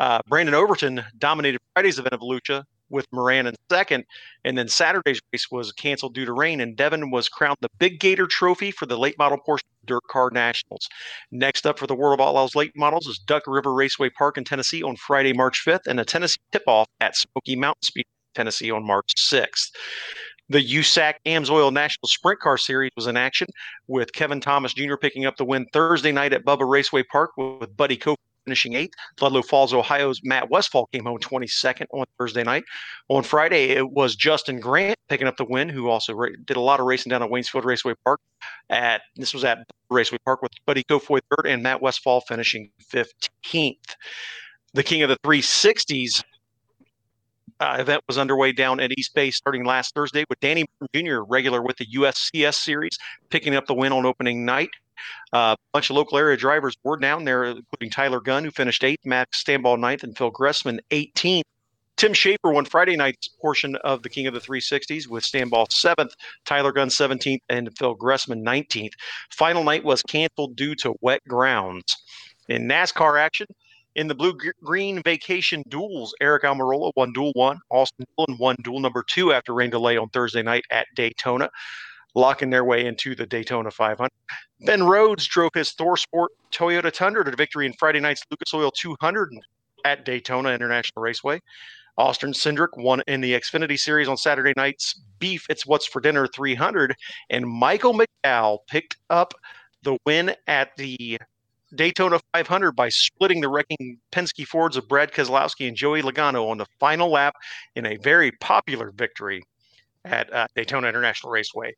Uh, Brandon Overton dominated Friday's event of Volusia, with Moran in second. And then Saturday's race was canceled due to rain, and Devin was crowned the Big Gator Trophy for the late model portion of Dirt Car Nationals. Next up for the World of Outlaws late models is Duck River Raceway Park in Tennessee on Friday, March 5th, and a Tennessee tip off at Smoky Mountain Speed, Tennessee on March 6th. The USAC AMSOIL National Sprint Car Series was in action with Kevin Thomas Jr. picking up the win Thursday night at Bubba Raceway Park with Buddy Kofoid finishing eighth. Ludlow Falls, Ohio's Matt Westfall came home 22nd on Thursday night. On Friday, it was Justin Grant picking up the win, who also ra- did a lot of racing down at Waynesfield Raceway Park. At this was at Raceway Park with Buddy Kofoid third and Matt Westfall finishing 15th. The King of the 360s uh, event was underway down at East Bay starting last Thursday with Danny Jr., regular with the USCS series, picking up the win on opening night. Uh, a bunch of local area drivers were down there, including Tyler Gunn, who finished eighth, Max Stambaugh ninth, and Phil Gressman 18th. Tim Schaefer won Friday night's portion of the King of the 360s with Standball seventh, Tyler Gunn 17th, and Phil Gressman 19th. Final night was canceled due to wet grounds. In NASCAR action, in the blue green vacation duels, Eric Almirola won duel one. Austin Dillon won duel number two after rain delay on Thursday night at Daytona locking their way into the Daytona 500. Ben Rhodes drove his ThorSport Toyota Tundra to victory in Friday night's Lucas Oil 200 at Daytona International Raceway. Austin Cindric won in the Xfinity Series on Saturday night's Beef It's What's for Dinner 300, and Michael McDowell picked up the win at the Daytona 500 by splitting the wrecking Penske Fords of Brad Keselowski and Joey Logano on the final lap in a very popular victory at uh, Daytona International Raceway.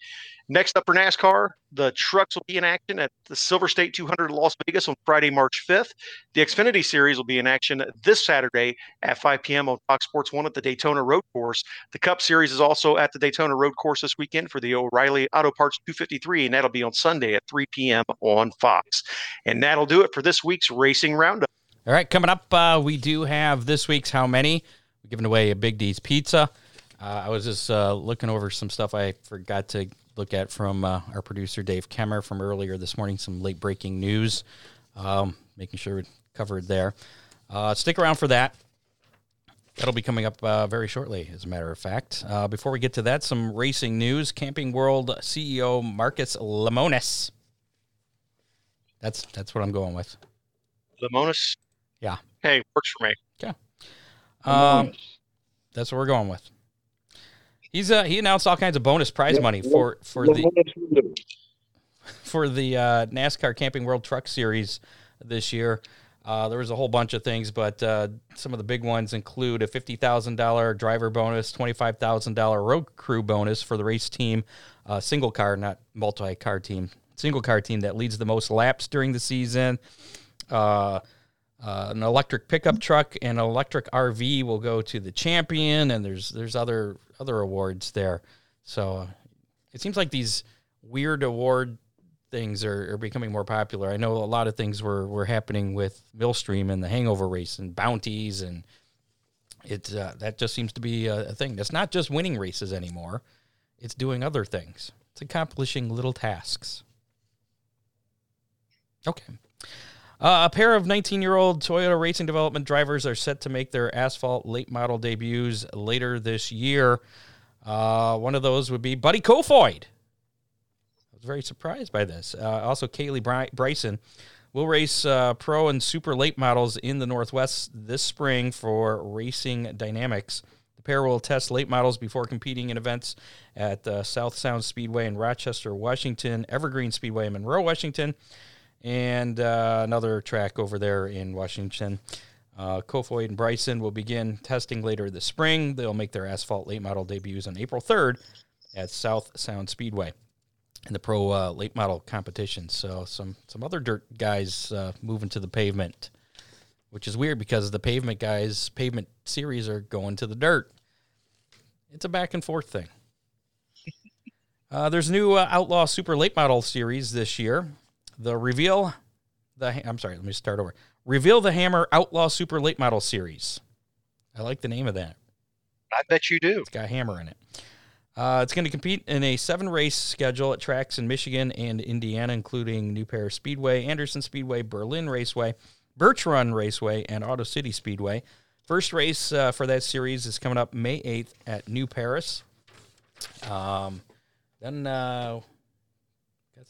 Next up for NASCAR, the trucks will be in action at the Silver State 200 in Las Vegas on Friday, March 5th. The Xfinity Series will be in action this Saturday at 5 p.m. on Fox Sports 1 at the Daytona Road Course. The Cup Series is also at the Daytona Road Course this weekend for the O'Reilly Auto Parts 253, and that'll be on Sunday at 3 p.m. on Fox. And that'll do it for this week's Racing Roundup. All right, coming up, uh, we do have this week's How Many. We're giving away a Big D's Pizza. Uh, I was just uh, looking over some stuff I forgot to look at from uh, our producer Dave Kemmer from earlier this morning. Some late breaking news, um, making sure we covered there. Uh, stick around for that. That'll be coming up uh, very shortly, as a matter of fact. Uh, before we get to that, some racing news. Camping World CEO Marcus Lemonis. That's that's what I'm going with. Lemonis. Yeah. Hey, works for me. Yeah. Um, that's what we're going with. He's uh, he announced all kinds of bonus prize Yep. money for for the the for the uh, NASCAR Camping World Truck Series this year. Uh, there was a whole bunch of things, but uh, some of the big ones include a fifty thousand dollar driver bonus, twenty five thousand dollar road crew bonus for the race team, uh, single car, not multi car team, single car team that leads the most laps during the season. Uh, an electric pickup truck and an electric RV will go to the champion, and there's there's other other awards there. So uh, it seems like these weird award things are, are becoming more popular. I know a lot of things were, were happening with Millstream and the Hangover race and bounties, and it uh, that just seems to be a, a thing. It's not just winning races anymore; it's doing other things. It's accomplishing little tasks. Okay. Uh, a pair of 19 year old Toyota Racing Development drivers are set to make their asphalt late model debuts later this year. Uh, one of those would be Buddy Kofoid. I was very surprised by this. Uh, also, Kaylee Bry- Bryson will race uh, pro and super late models in the Northwest this spring for Racing Dynamics. The pair will test late models before competing in events at uh, South Sound Speedway in Rochester, Washington, Evergreen Speedway in Monroe, Washington, and uh, another track over there in Washington. Uh, Kofoid and Bryson will begin testing later this spring. They'll make their asphalt late model debuts on April 3rd at South Sound Speedway in the pro uh, late model competition. So some some other dirt guys uh, moving to the pavement, which is weird because the pavement guys pavement series are going to the dirt. It's a back and forth thing. Uh, there's new uh, Outlaw Super Late Model series this year. The reveal, the I'm sorry, let me start over. Reveal the Hammer Outlaw Super Late Model series. I like the name of that. I bet you do. It's got hammer in it. Uh, it's going to compete in a seven race schedule at tracks in Michigan and Indiana, including New Paris Speedway, Anderson Speedway, Berlin Raceway, Birch Run Raceway, and Auto City Speedway. First race uh, for that series is coming up May 8th at New Paris. Um, then uh,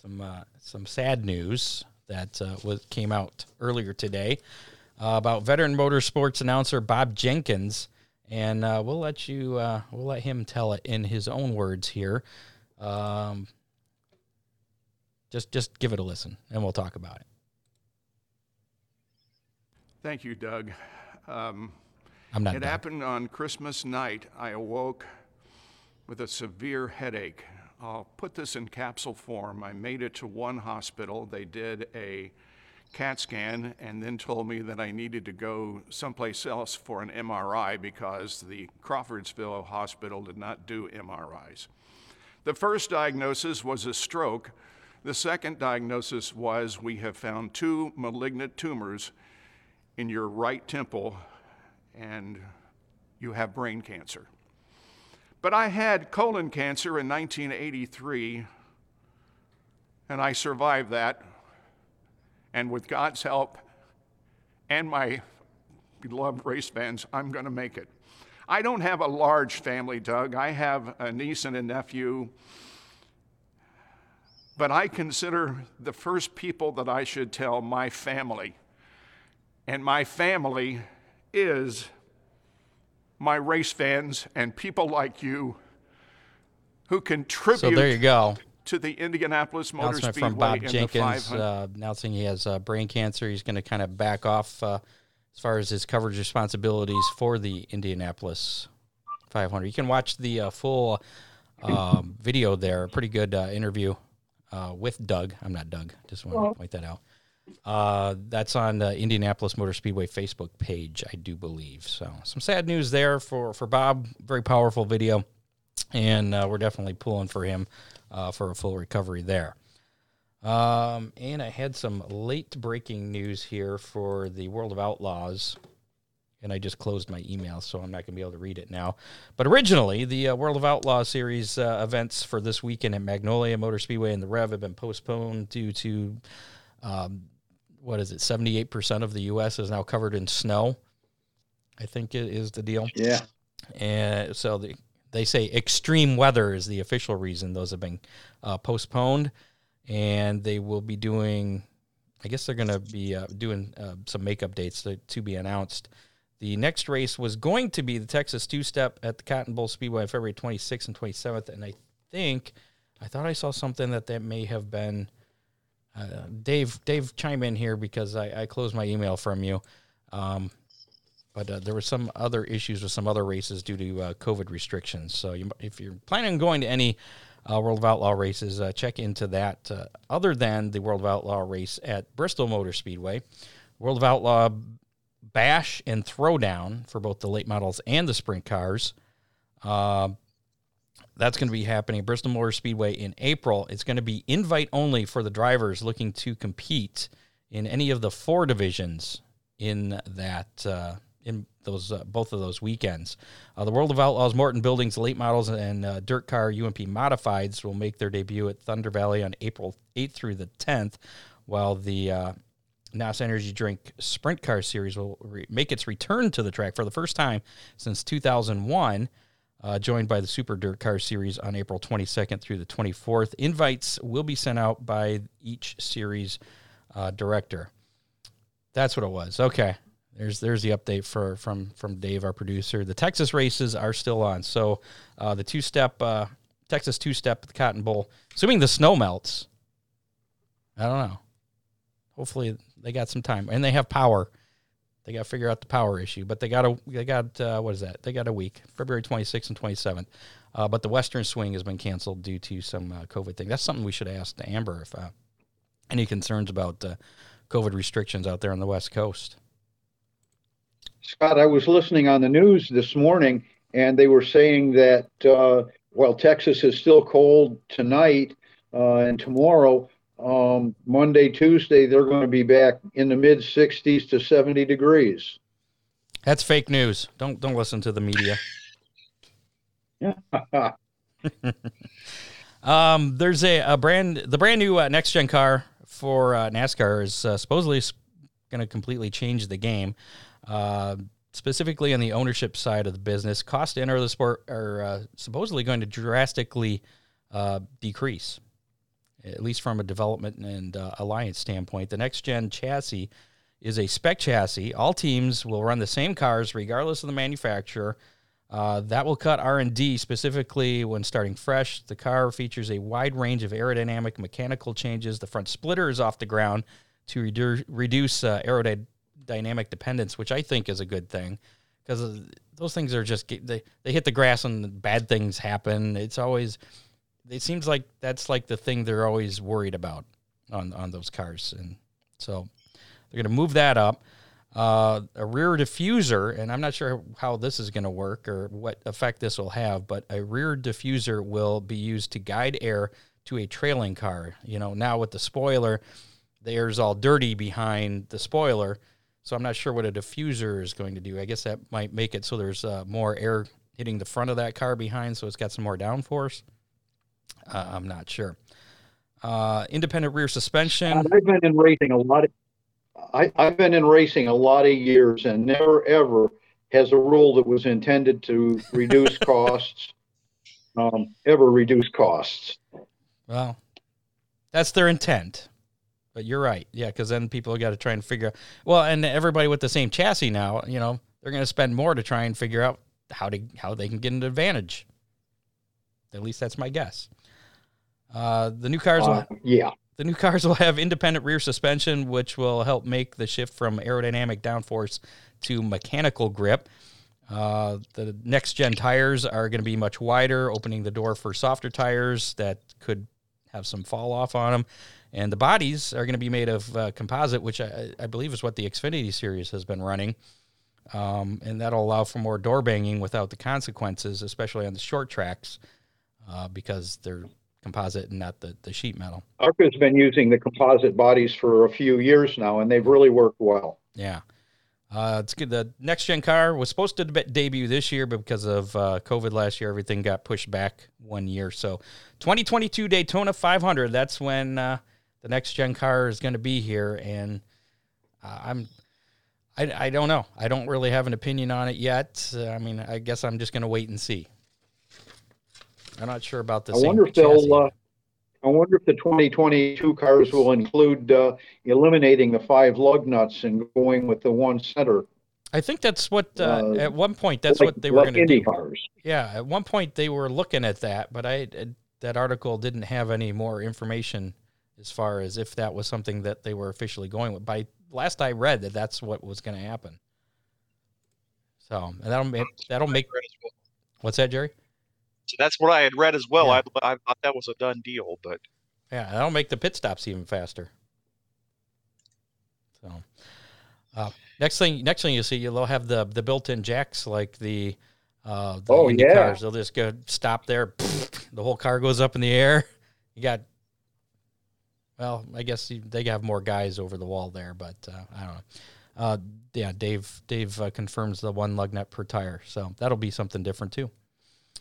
some uh, some sad news that uh, was came out earlier today uh, about veteran motorsports announcer Bob Jenkins, and uh, we'll let you uh, we'll let him tell it in his own words here. Um, just just give it a listen, and we'll talk about it. Thank you, Doug. Um, I'm not it happened on Christmas night. I awoke with a severe headache. I'll put this in capsule form. I made it to one hospital. They did a CAT scan and then told me that I needed to go someplace else for an MRI because the Crawfordsville Hospital did not do MRIs. The first diagnosis was a stroke. The second diagnosis was we have found two malignant tumors in your right temple and you have brain cancer. But I had colon cancer in 1983 and I survived that. And with God's help and my beloved race fans, I'm going to make it. I don't have a large family, Doug. I have a niece and a nephew. But I consider the first people that I should tell my family. And my family is my race fans and people like you who contribute So there you go. to the Indianapolis Motor announcement Speedway from Bob in the Jenkins 500. uh, announcing he has uh, brain cancer. He's going to kind of back off uh, as far as his coverage responsibilities for the Indianapolis 500. You can watch the uh, full um, video there. Pretty good uh, interview uh, with Doug. I'm not Doug. Just want to point that out. Uh, that's on the Indianapolis Motor Speedway Facebook page, I do believe. So some sad news there for for Bob. Very powerful video, and uh, we're definitely pulling for him uh, for a full recovery there. Um, and I had some late breaking news here for the World of Outlaws. And I just closed my email, so I'm not going to be able to read it now. But originally, the uh, World of Outlaws series uh, events for this weekend at Magnolia Motor Speedway and the Rev have been postponed due to, um, what is it, 78% of the U.S. is now covered in snow. I think it is the deal. Yeah. And so the, they say extreme weather is the official reason those have been uh, postponed. And they will be doing, I guess they're going to be uh, doing uh, some makeup dates to, to be announced The next race was going to be the Texas Two Step at the Cotton Bowl Speedway on February 26th and 27th, and I think I thought I saw something that that may have been. Uh, Dave, Dave, chime in here because I, I closed my email from you. Um, but uh, there were some other issues with some other races due to uh, COVID restrictions. So you, if you're planning on going to any uh, World of Outlaw races, uh, check into that. Other than the World of Outlaw race at Bristol Motor Speedway, World of Outlaw Bash and Throwdown for both the late models and the sprint cars. That's going to be happening at Bristol Motor Speedway in April. It's going to be invite only for the drivers looking to compete in any of the four divisions in that uh, in those uh, both of those weekends. Uh, the World of Outlaws, Morton Buildings, late models, and uh, Dirt Car UMP Modifieds will make their debut at Thunder Valley on April 8th through the 10th, while the uh, NOS Energy Drink Sprint Car Series will re- make its return to the track for the first time since 2001. Uh, joined by the Super Dirt Car Series on April 22nd through the 24th. Invites will be sent out by each series uh, director. That's what it was. Okay, there's there's the update for from from Dave, our producer. The Texas races are still on. So uh, the two step uh, Texas two step the Cotton Bowl. Assuming the snow melts, I don't know. Hopefully they got some time and they have power. They got to figure out the power issue, but they got a they got uh, what is that? They got a week, February 26th and 27th. Uh, but the Western Swing has been canceled due to some uh, COVID thing. That's something we should ask to Amber if uh, any concerns about uh, COVID restrictions out there on the West Coast. Scott, I was listening on the news this morning, and they were saying that uh, while Texas is still cold tonight uh, and tomorrow, um, Monday, Tuesday, they're going to be back in the mid 60s to 70 degrees. That's fake news. Don't don't listen to the media. um, there's a, a brand the brand new uh, next gen car for uh, NASCAR is uh, supposedly going to completely change the game. Uh, specifically on the ownership side of the business, cost to enter the sport are uh, supposedly going to drastically uh, decrease, at least from a development and uh, alliance standpoint. The next gen chassis is a spec chassis. All teams will run the same cars regardless of the manufacturer. Uh, that will cut R&D specifically when starting fresh. The car features a wide range of aerodynamic mechanical changes. The front splitter is off the ground to redu- reduce uh, aerodynamic dependence, which I think is a good thing because those things are just they they hit the grass and bad things happen. It's always it seems like that's like the thing they're always worried about on on those cars, and so they're going to move that up. Uh, a rear diffuser, and I'm not sure how this is going to work or what effect this will have, but a rear diffuser will be used to guide air to a trailing car. You know, now with the spoiler, the air's all dirty behind the spoiler so I'm not sure what a diffuser is going to do. I guess that might make it so there's uh, more air hitting the front of that car behind, so it's got some more downforce. Uh, I'm not sure. Uh, independent rear suspension. I've been in racing a lot. Of, I, I've been in racing a lot of years, and never ever has a rule that was intended to reduce costs um, ever reduce costs. Well, that's their intent. But you're right. Yeah, because then people got to try and figure out. Well, and everybody with the same chassis now, you know, they're going to spend more to try and figure out how to how they can get an advantage. At least that's my guess. Uh, the new cars, uh, will, yeah, the new cars will have independent rear suspension, which will help make the shift from aerodynamic downforce to mechanical grip. Uh, the next gen tires are going to be much wider, opening the door for softer tires that could have some fall off on them. And the bodies are going to be made of uh, composite, which I, I, believe is what the Xfinity series has been running. Um, and that'll allow for more door banging without the consequences, especially on the short tracks, uh, because they're composite and not the, the sheet metal. ARCA's been using the composite bodies for a few years now, and they've really worked well. Yeah. Uh, it's good. The next gen car was supposed to debut this year, but because of uh, COVID last year, everything got pushed back one year. So, 2022 Daytona 500. That's when uh, the next gen car is going to be here, and uh, I'm I, I don't know. I don't really have an opinion on it yet. I mean, I guess I'm just going to wait and see. I'm not sure about this. I wonder if they'll. Uh, I wonder if the 2022 cars will include uh, eliminating the five lug nuts and going with the one center. I think that's what uh, Uh, at one point that's like, what they were like going to do. cars. Yeah, at one point they were looking at that, but I that article didn't have any more information as far as if that was something that they were officially going with. By last I read that that's what was going to happen. So and that'll make that'll make what's that, Jerry? So that's what I had read as well. Yeah. I, I thought that was a done deal, but Yeah, that'll make the pit stops even faster. So, uh, next thing, next thing you see, you'll have the the built-in jacks like the uh, the Oh, Indy yeah. cars. They'll just go stop there. the whole car goes up in the air. You got. Well, I guess you, they have more guys over the wall there, but uh, I don't know. Uh, yeah, Dave Dave uh, confirms the one lug nut per tire, so that'll be something different too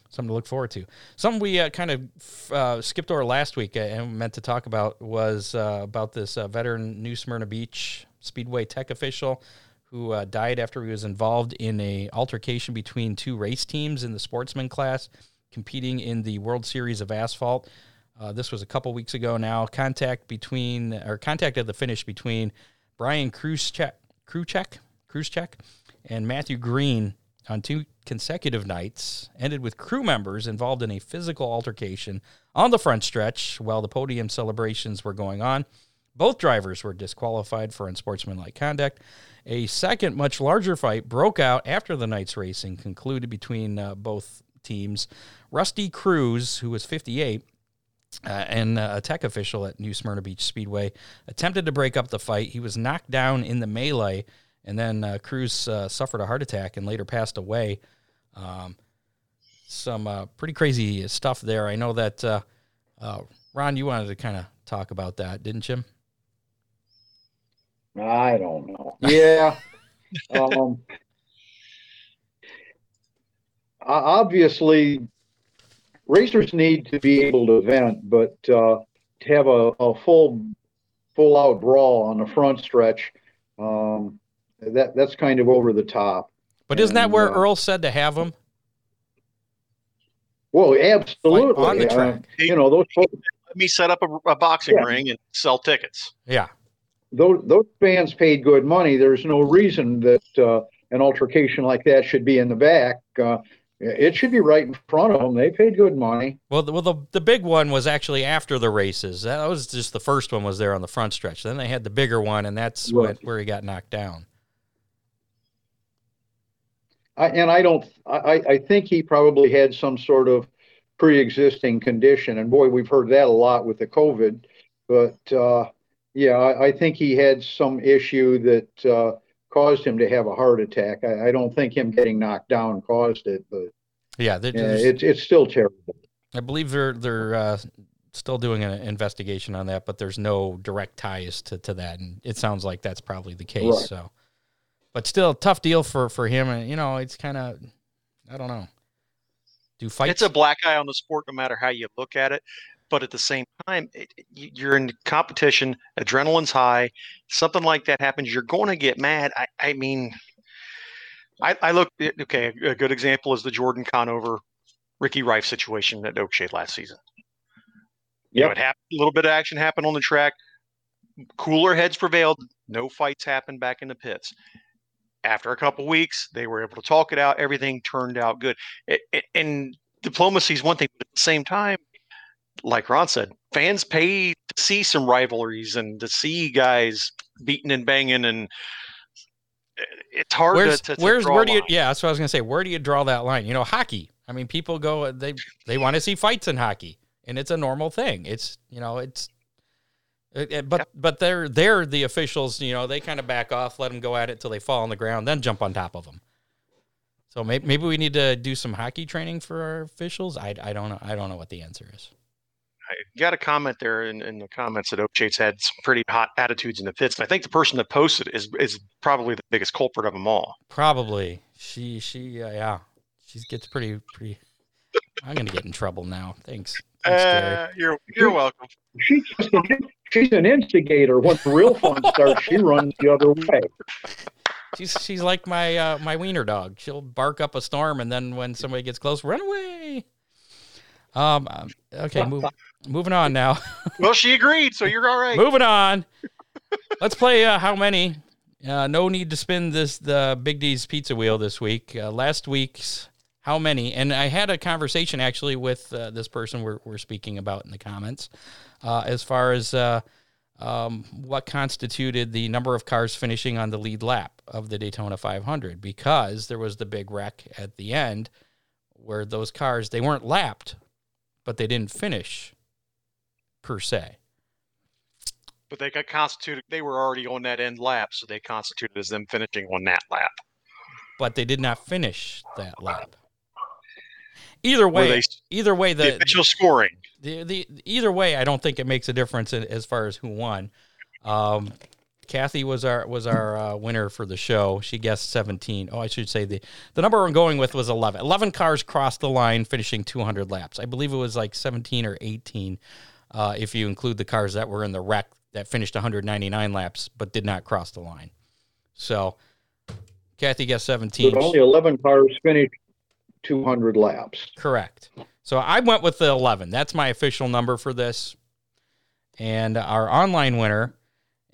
something to look forward to. Something we uh, kind of uh, skipped over last week uh, and meant to talk about was uh, about this uh, veteran New Smyrna Beach Speedway tech official who uh, died after he was involved in a altercation between two race teams in the sportsman class competing in the World Series of Asphalt. This was a couple weeks ago now. Contact between or contact at the finish between Brian Kruzchek, Kruzchek, Kruzchek and Matthew Green on two consecutive nights ended with crew members involved in a physical altercation on the front stretch while the podium celebrations were going on. Both drivers were disqualified for unsportsmanlike conduct. A second, much larger fight broke out after the night's racing concluded between uh, both teams. Rusty Cruz, who was 58, uh, and uh, a tech official at New Smyrna Beach Speedway attempted to break up the fight. He was knocked down in the melee, and then uh, Cruz uh, suffered a heart attack and later passed away. Um, some uh, pretty crazy stuff there. I know that uh, uh, Ron, you wanted to kind of talk about that, didn't you? I don't know. Yeah. um, obviously, racers need to be able to vent, but uh, to have a, a full, full out brawl on the front stretch, um, that that's kind of over the top. But isn't that where uh, Earl said to have them? Well, absolutely. on the Uh, track. you know those folks let me set up a, a boxing Yeah. ring and sell tickets. Yeah. those those fans paid good money. There's no reason that uh, an altercation like that should be in the back. Uh, it should be right in front of them. They paid good money. Well, the, well, the the big one was actually after the races. That was just the first one was there on the front stretch. Then they had the bigger one, and that's Right. when, where he got knocked down. I, and I don't. I, I think he probably had some sort of pre-existing condition. And boy, we've heard that a lot with the COVID. But uh, yeah, I, I think he had some issue that uh, caused him to have a heart attack. I, I don't think him getting knocked down caused it, but Yeah, yeah, it's it's still terrible. I believe they're they're uh, still doing an investigation on that, but there's no direct ties to, to that, and it sounds like that's probably the case. Right. So, but still, a tough deal for for him, and you know, it's kind of I don't know. Do fights? It's a black eye on the sport, no matter how you look at it. But at the same time, it, you- you're in competition. Adrenaline's high. Something like that happens, you're going to get mad. I, I mean, I, I look. Eh, okay, a good example is the Jordan Conover, Ricky Rife situation at Oakshade last season. You know, it happened. A little bit of action happened on the track. Cooler heads prevailed. No fights happened back in the pits. After a couple weeks, they were able to talk it out. Everything turned out good. It, it, and diplomacy is one thing, but at the same time, like Ron said, fans pay to see some rivalries and to see guys beating and banging, and eh, it's hard where's to, to, to where's draw where do you? Yeah, that's what I was gonna say. Where do you draw that line? You know, hockey. I mean, people go they they want to see fights in hockey, and it's a normal thing. It's you know it's. It- it- but but they're they're the officials. You know they kind of back off, let them go at it till they fall on the ground, then jump on top of them. So maybe, maybe we need to do some hockey training for our officials. I, I don't know. I don't know what the answer is. I got a comment there in, in the comments that Oakshades had some pretty hot attitudes in the pits. And I think the person that posted is is probably the biggest culprit of them all. Probably she she uh, yeah she gets pretty pretty. I'm gonna get in trouble now. Thanks. Thanks, Uh, you're you're welcome. She's just an, she's an instigator. Once the real fun starts, she runs the other way. She's she's like my uh, my wiener dog. She'll bark up a storm, and then when somebody gets close, run away. Um. um, Okay. Move, moving on now. Well, she agreed, so you're all right. moving on. Let's play uh, how many Uh, no need to spin this the Big D's pizza wheel this week. Uh, last week's how many? And I had a conversation actually with uh, this person we're, we're speaking about in the comments uh, as far as uh, um, what constituted the number of cars finishing on the lead lap of the Daytona 500 because there was the big wreck at the end where those cars they weren't lapped, but they didn't finish per se. But they got constituted. They were already on that end lap, so they constituted as them finishing on that lap. But they did not finish that lap. Either way, they- either way, The the, official scoring. the the either way, I don't think it makes a difference in, as far as who won. Um, Kathy was our was our uh, winner for the show. She guessed 17. Oh, I should say the the number I'm going with was 11. 11 cars crossed the line, finishing 200 laps. I believe it was like 17 or 18, uh, if you include the cars that were in the wreck that finished 199 laps but did not cross the line. So, Kathy guessed 17. But only 11 cars finished 200 laps. Correct. So I went with the 11. That's my official number for this. And our online winner,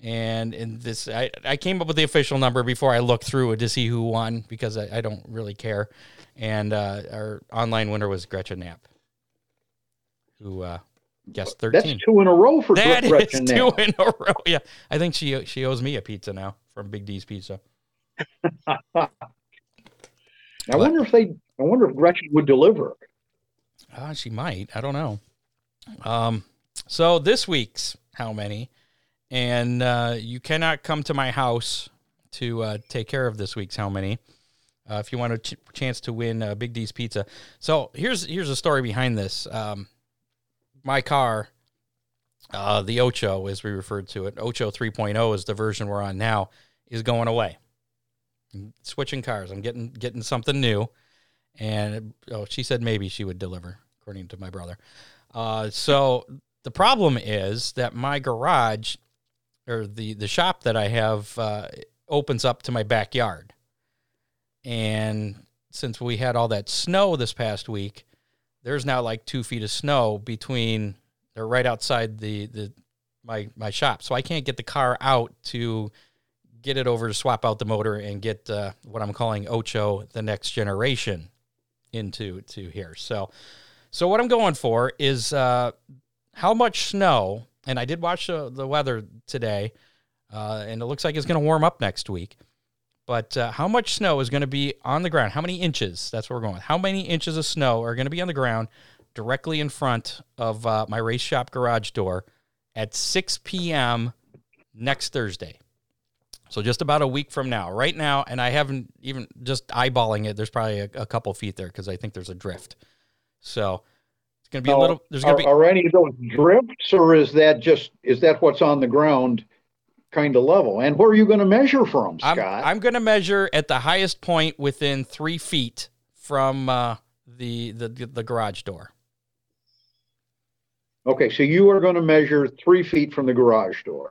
and in this, I, I came up with the official number before I looked through it to see who won because I, I don't really care. And uh, our online winner was Gretchen Knapp, who uh, guessed 13. That's two in a row for That Gretchen is two Knapp. in a row. Yeah, I think she she owes me a pizza now from Big D's Pizza. I wonder if they. I wonder if Gretchen would deliver. Uh, she might. I don't know. Um, so this week's how many, and uh, you cannot come to my house to uh, take care of this week's how many. Uh, if you want a ch- chance to win uh, Big D's Pizza, so here's here's a story behind this. Um, my car, uh, the Ocho, as we referred to it, Ocho 3.0 is the version we're on now, is going away. Switching cars. I'm getting getting something new, and oh, she said maybe she would deliver, according to my brother. Uh, so the problem is that my garage, or the the shop that I have, uh, opens up to my backyard, and since we had all that snow this past week, there's now like two feet of snow between or right outside the the my my shop, so I can't get the car out to get it over to swap out the motor and get uh, what I'm calling Ocho the next generation into to here. So so what I'm going for is uh, how much snow, and I did watch uh, the weather today, uh, and it looks like it's going to warm up next week. But uh, how much snow is going to be on the ground? How many inches? That's what we're going with. How many inches of snow are going to be on the ground directly in front of uh, my race shop garage door at 6 p.m. next Thursday? So just about a week from now. Right now, and I haven't even just eyeballing it. There's probably a, a couple feet there because I think there's a drift. So it's going to be a little. There's are, going to be. are any of those drifts, or is that just is that what's on the ground, kind of level? And where are you going to measure from, I'm, Scott? I'm going to measure at the highest point within three feet from uh, the, the the garage door. okay, so you are going to measure three feet from the garage door.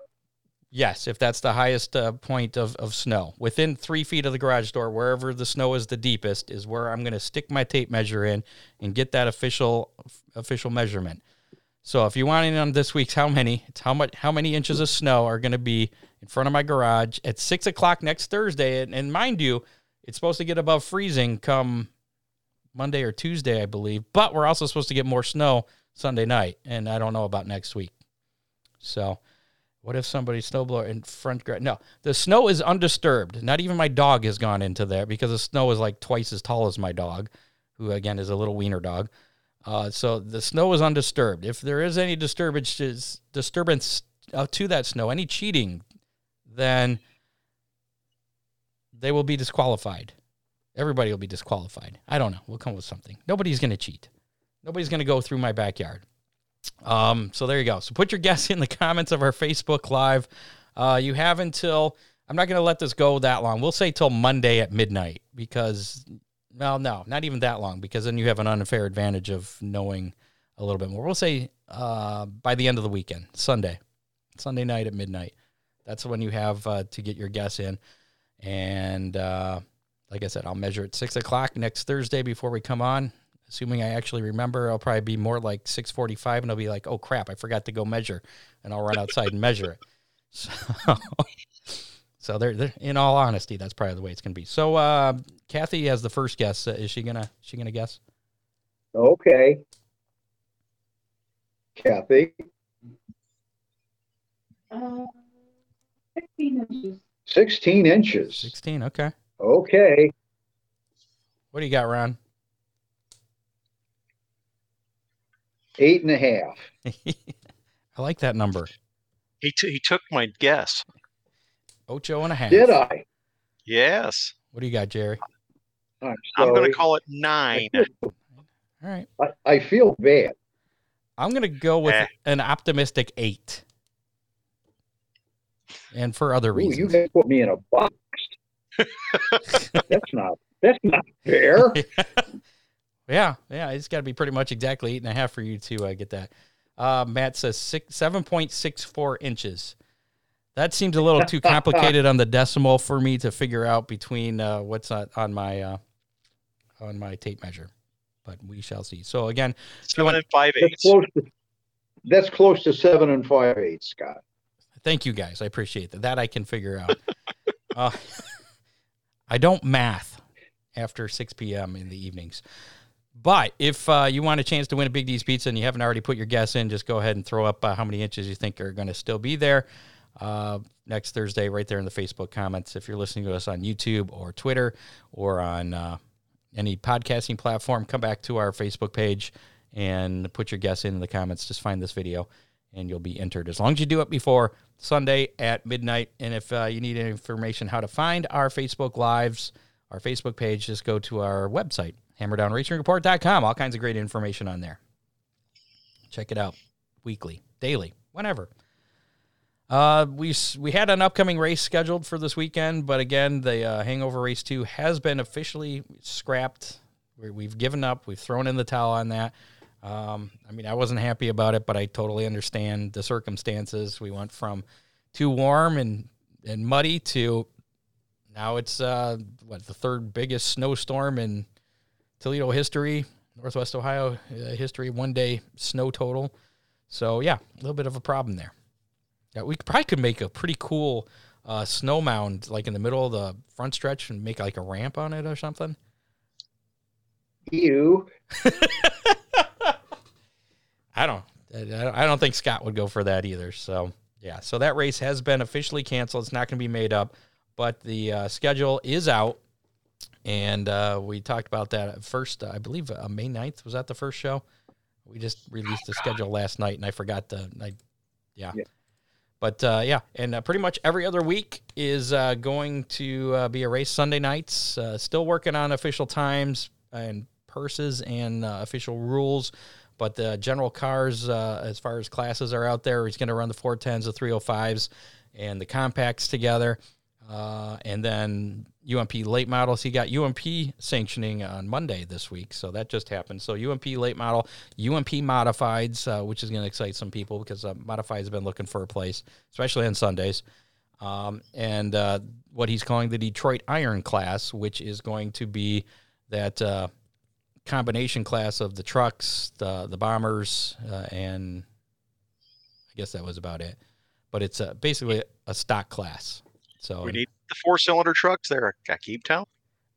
Yes, if that's the highest uh, point of, of snow. Within three feet of the garage door, wherever the snow is the deepest, is where I'm going to stick my tape measure in and get that official official measurement. So if you want in on this week's how many, it's how much how many inches of snow are going to be in front of my garage at six o'clock next Thursday. And, and mind you, it's supposed to get above freezing come Monday or Tuesday, I believe. But we're also supposed to get more snow Sunday night, and I don't know about next week. So. What if somebody's snowblower in front? Gra- no, the snow is undisturbed. Not even my dog has gone into there because the snow is like twice as tall as my dog, who again is a little wiener dog. Uh, so the snow is undisturbed. If there is any disturbance, disturbance uh, to that snow, any cheating, then they will be disqualified. Everybody will be disqualified. I don't know. We'll come up with something. Nobody's going to cheat. Nobody's going to go through my backyard. Um, so there you go. So put your guess in the comments of our Facebook Live. Uh, you have until I'm not going to let this go that long. We'll say till Monday at midnight because, well, no, not even that long because then you have an unfair advantage of knowing a little bit more. We'll say uh, by the end of the weekend, Sunday, Sunday night at midnight. That's when you have uh, to get your guess in. And uh, like I said, I'll measure at six o'clock next Thursday before we come on assuming I actually remember, I'll probably be more like 6:45, and I'll be like, "Oh crap, I forgot to go measure," and I'll run outside and measure it. So, So they're, they're in all honesty, that's probably the way it's going to be. So uh, Kathy has the first guess. Uh, is she gonna she gonna guess? Okay. Kathy, Uh, 16 inches. 16 inches. Sixteen. Okay. Okay. What do you got, Ron? Eight and a half. I like that number. He, t- he took my guess. Ocho and a half. Did I? Yes. What do you got, Jerry? I'm I'm going to call it nine. All right. I, I feel bad. I'm gonna go with Eh. an optimistic eight. And for other Ooh, you reasons. guys put me in a box. that's not that's not fair. yeah, yeah, it's got to be pretty much exactly eight and a half for you to uh, get that. Uh, Matt says six, seven point six four inches. That seems a little too complicated on the decimal for me to figure out between uh, what's on, on my uh, on my tape measure, but we shall see. So again, Seven and five That's close to that's close to seven and five eighths, Scott. Thank you guys. I appreciate that. That I can figure out. uh, I don't math after 6 p.m. in the evenings. But if uh, you want a chance to win a Big D's Pizza and you haven't already put your guess in, just go ahead and throw up uh, how many inches you think are going to still be there uh, next Thursday, right there in the Facebook comments. If you're listening to us on YouTube or Twitter or on uh, any podcasting platform, come back to our Facebook page and put your guess in the comments. Just find this video and you'll be entered as long as you do it before Sunday at midnight. And if uh, you need any information how to find our Facebook lives, our Facebook page, just go to our website, hammerdownracingreport.com. All kinds of great information on there. Check it out weekly, daily, whenever. Uh, we we had an upcoming race scheduled for this weekend, but again, the uh, Hangover Race Two has been officially scrapped. we we've given up. We've thrown in the towel on that. Um, I mean, I wasn't happy about it, but I totally understand the circumstances. We went from too warm and and muddy to now it's uh, what the third biggest snowstorm in Toledo history, Northwest Ohio uh, history, one day snow total. So yeah, a little bit of a problem there. Yeah, we probably could make a pretty cool uh, snow mound, like in the middle of the front stretch, and make like a ramp on it or something. You I don't. I don't- I don't think Scott would go for that either. So yeah. So that race has been officially canceled. It's not going to be made up, but the uh, schedule is out, and uh, we talked about that at first. I believe uh, May 9th was that the first show. We just released the schedule last night, and I forgot the. I, yeah. Yeah. But uh, yeah, and uh, pretty much every other week is uh, going to uh, be a race Sunday nights. Uh, still working on official times and purses and uh, official rules. But the general cars, uh, as far as classes are out there, he's going to run the 410s, the 305s, and the compacts together. Uh, and then UMP late models. He got UMP sanctioning on Monday this week, so that just happened. So UMP late model, UMP modifieds, uh, which is going to excite some people because uh, modifieds have been looking for a place, especially on Sundays. Um, and uh, what he's calling the Detroit Iron class, which is going to be that uh, combination class of the trucks, the the bombers, uh, and I guess that was about it. But it's basically a stock class. So We need the four cylinder trucks there at Keep Town.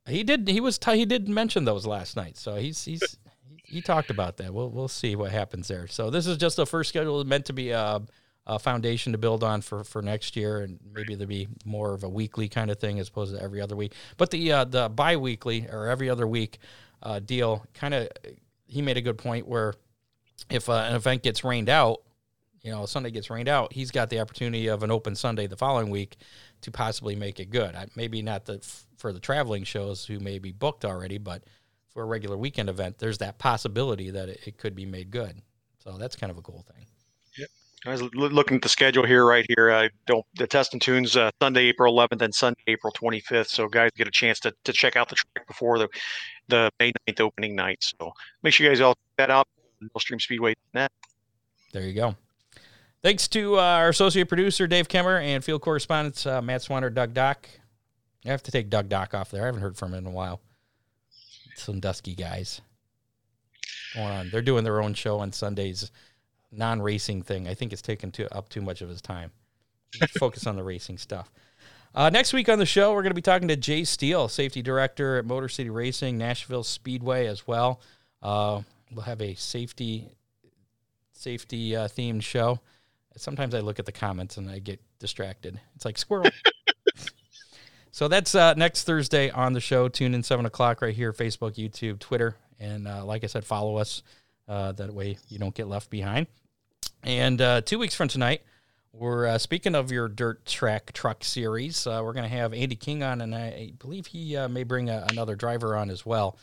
he did. He was. T- he did mention those last night. So he's he's he, he talked about that. We'll we'll see what happens there. So this is just the first schedule meant to be a, a foundation to build on for for next year, and maybe there'll be more of a weekly kind of thing as opposed to every other week. But the uh, the biweekly or every other week uh, deal kind of he made a good point where if uh, an event gets rained out, you know, Sunday gets rained out, he's got the opportunity of an open Sunday the following week to possibly make it good. I, maybe not the for the traveling shows who may be booked already, but for a regular weekend event, there's that possibility that it, it could be made good. So that's kind of a cool thing. Yep. I was loo- looking at the schedule here, right here. I don't the test and tunes uh, Sunday, April 11th, and Sunday, April 25th. So guys get a chance to, to check out the track before the the May 9th opening night. So make sure you guys all check that out. Millstreamspeedway.net. There you go. Thanks to uh, our associate producer Dave Kemmer and field correspondents uh, Matt Swanner, Doug Dock. I have to take Doug Dock off there. I haven't heard from him in a while. Some dusky guys going on. They're doing their own show on Sundays, non-racing thing. I think it's taken too, up too much of his time. Focus on the racing stuff. Uh, next week on the show, we're going to be talking to Jay Steele, safety director at Motor City Racing, Nashville Speedway as well. Uh, we'll have a safety safety uh, themed show. Sometimes I look at the comments and I get distracted. It's like squirrel. so that's uh, next Thursday on the show. Tune in seven o'clock right here, Facebook, YouTube, Twitter, and uh, like I said, follow us. Uh, that way you don't get left behind. And uh, two weeks from tonight, we're uh, speaking of your dirt track truck series. Uh, we're going to have Andy King on, and I believe he uh, may bring a, another driver on as well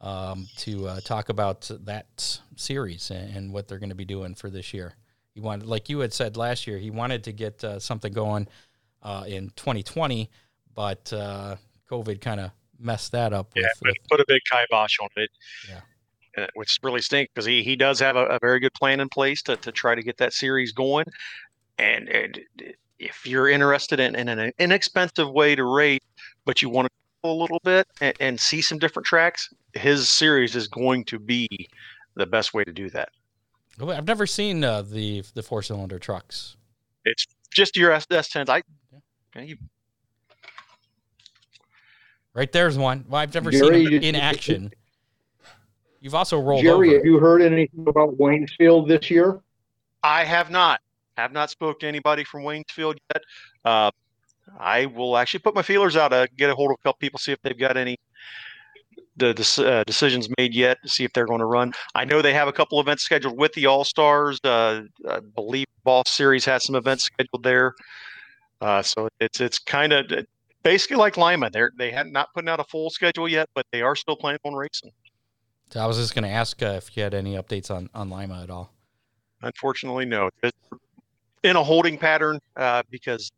um, to uh, talk about that series and, and what they're going to be doing for this year. He wanted, like you had said last year, he wanted to get uh, something going uh, in 2020, but COVID kind of messed that up. Yeah, with, but with- put a big kibosh on it. Yeah. Uh, which really stinks because he, he does have a, a very good plan in place to, to try to get that series going. And, and if you're interested in, in an inexpensive way to race, but you want to go a little bit and, and see some different tracks, his series is going to be the best way to do that. I've never seen uh, the the four cylinder trucks. It's just your S S10s. I, okay, you, Right there's one. Well, I've never Jerry, seen them in action. You've also rolled Jerry, over. have you heard anything about Waynesfield this year? I have not. Have not spoke to anybody from Waynesfield yet. Uh, I will actually put my feelers out to get a hold of a couple people, see if they've got any the uh, decisions made yet, to see if they're going to run. I know they have a couple events scheduled with the All Stars. Uh, I believe Boss Series has some events scheduled there. Uh, so it's it's kind of basically like Lima. They're they had not putting out a full schedule yet, but they are still planning on racing. So I was just going to ask uh, if you had any updates on, on Lima at all. Unfortunately, no. It's in a holding pattern uh, because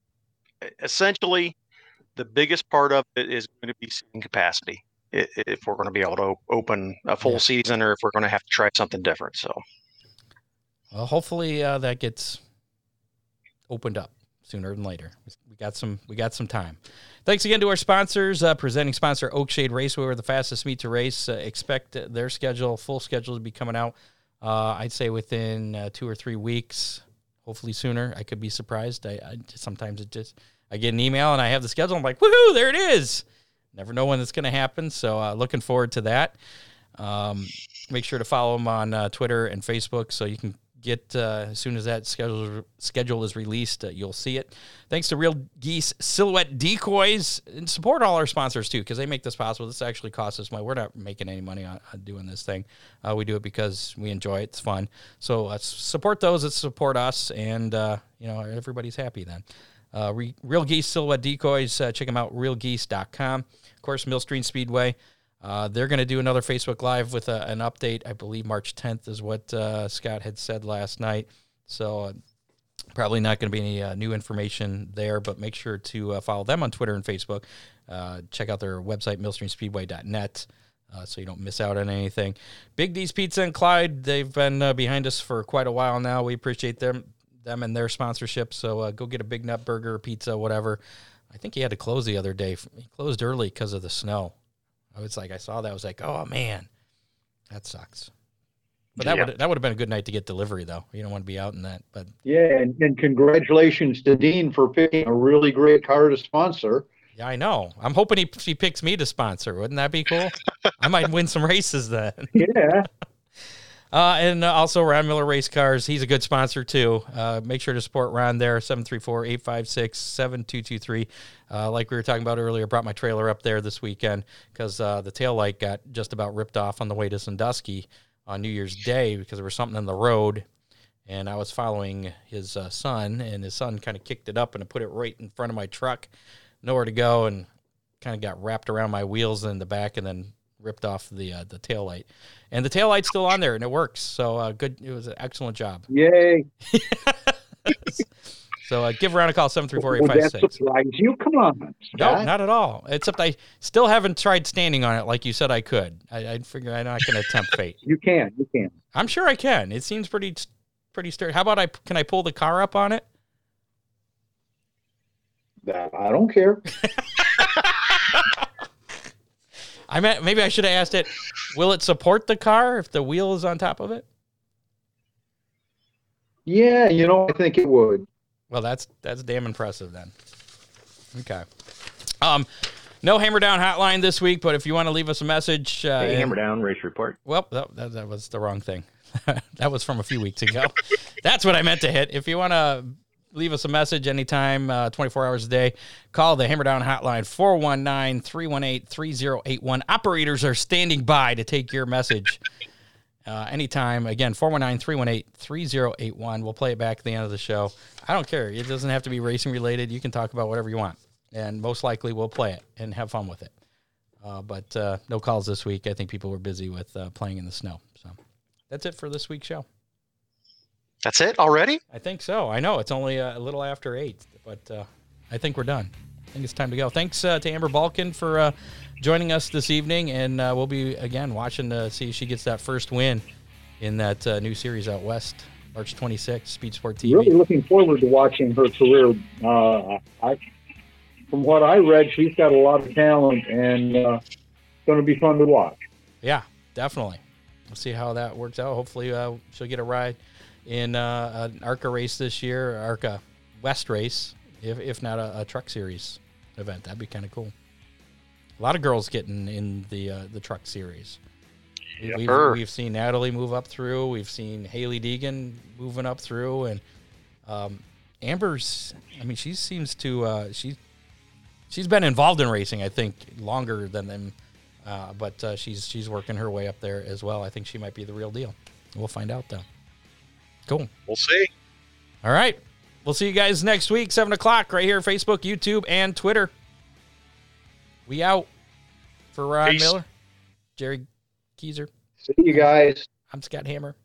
essentially the biggest part of it is going to be seating capacity. If we're going to be able to open a full Yeah. season, or if we're going to have to try something different. So Well, hopefully uh, that gets opened up sooner than later. We got some we got some time. Thanks again to our sponsors. Uh, presenting sponsor Oakshade Raceway, we're the fastest meet to race. Uh, expect their schedule, full schedule, to be coming out. Uh, I'd say within uh, two or three weeks. Hopefully sooner. I could be surprised. I, I sometimes it just I get an email and I have the schedule. I'm like, woohoo! There it is. Never know when it's going to happen. So uh, looking forward to that. Um, make sure to follow them on uh, Twitter and Facebook so you can get uh, as soon as that schedule schedule is released, uh, you'll see it. Thanks to Real Geese Silhouette Decoys and support all our sponsors too because they make this possible. This actually costs us money. We're not making any money on, on doing this thing. Uh, we do it because we enjoy it. It's fun. So uh, support those that support us, and you know everybody's happy then. Uh, Re- Real Geese Silhouette Decoys. Uh, check them out. RealGeese.com. Of course, Millstream Speedway. Uh, they're going to do another Facebook Live with a, an update. I believe March 10th is what uh, Scott had said last night. So uh, probably not going to be any uh, new information there, but make sure to uh, follow them on Twitter and Facebook. Uh, check out their website, millstreamspeedway.net. Uh, so you don't miss out on anything. Big D's Pizza and Clyde, they've been uh, behind us for quite a while now. We appreciate them them and their sponsorship. So uh, go get a Big Nut Burger, pizza, whatever. I think he had to close the other day. He closed early because of the snow. I was like, I saw that. I was like, oh man, that sucks. But that Yeah. would that would have been a good night to get delivery though. You don't want to be out in that. But Yeah, and, and congratulations to Dean for picking a really great car to sponsor. yeah, I know. I'm hoping he he picks me to sponsor. Wouldn't that be cool? I might win some races then. Yeah. Uh, and also Ron Miller Race Cars. He's a good sponsor too. Uh, make sure to support Ron there, 734-856-7223. Uh, like we were talking about earlier, brought my trailer up there this weekend because uh, the tail light got just about ripped off on the way to Sandusky on New Year's Day because there was something in the road. And I was following his uh, son, and his son kind of kicked it up and put it right in front of my truck. Nowhere to go, and kind of got wrapped around my wheels in the back and then ripped off the uh, the tail light. And the tail light's still on there and it works. So uh, good. It was an excellent job. Yay. So uh, give Ron a call seven three four eight that surprise you? Come on. No, not at all. Except I still haven't tried standing on it like you said I could. I, I figure I'm not going to attempt fate. You can. You can. I'm sure I can. It seems pretty pretty sturdy. How about I can I pull the car up on it? That, I don't care. I meant maybe I should have asked it. Will it support the car if the wheel is on top of it? Yeah, you know, I think it would. Well, that's that's damn impressive then. Okay. Um, no hammer down hotline this week, but if you want to leave us a message, uh, Hey, hammer down race report. Well, that, that, that was the wrong thing. that was from a few weeks ago. That's what I meant to hit. If you want to leave us a message anytime, uh, 24 hours a day, call the Hammer Down Hotline, 419 318 3081. Operators are standing by to take your message uh, anytime. Again, 419 318 3081. We'll play it back at the end of the show. I don't care. It doesn't have to be racing related. You can talk about whatever you want. And most likely we'll play it and have fun with it. Uh, but uh, no calls this week. I think people were busy with uh, playing in the snow. So that's it for this week's show. That's it already? I think so. I know it's only uh, a little after eight, but uh, I think we're done. I think it's time to go. Thanks uh, to Amber Balcaen for uh, joining us this evening, and uh, we'll be again watching to see if she gets that first win in that uh, new series out west, March 26th, Speed Sport TV. Really looking forward to watching her career. Uh, I, from what I read, she's got a lot of talent, and uh, it's going to be fun to watch. Yeah, definitely. We'll see how that works out. Hopefully, uh, she'll get a ride in uh, an ARCA race this year, ARCA West race, if, if not a, a truck series event. That'd be kind of cool. A lot of girls getting in the uh, the truck series. Yeah, we've, her. we've seen Natalie move up through. We've seen Hailie Deegan moving up through, and um, Amber's. I mean, she seems to uh, she she's been involved in racing. I think longer than them, uh, but uh, she's she's working her way up there as well. I think she might be the real deal. We'll find out though. Cool. We'll see. All right. We'll see you guys next week, 7 o'clock, right here, Facebook, YouTube, and Twitter. We out for Ron Peace. Miller, Jerry Keyser. See you guys. I'm Scott Hammer.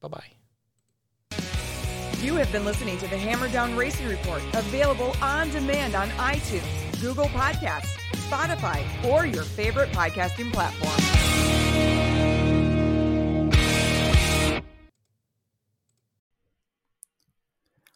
Bye bye. You have been listening to the Hammer Down Racing Report, available on demand on iTunes, Google Podcasts, Spotify, or your favorite podcasting platform.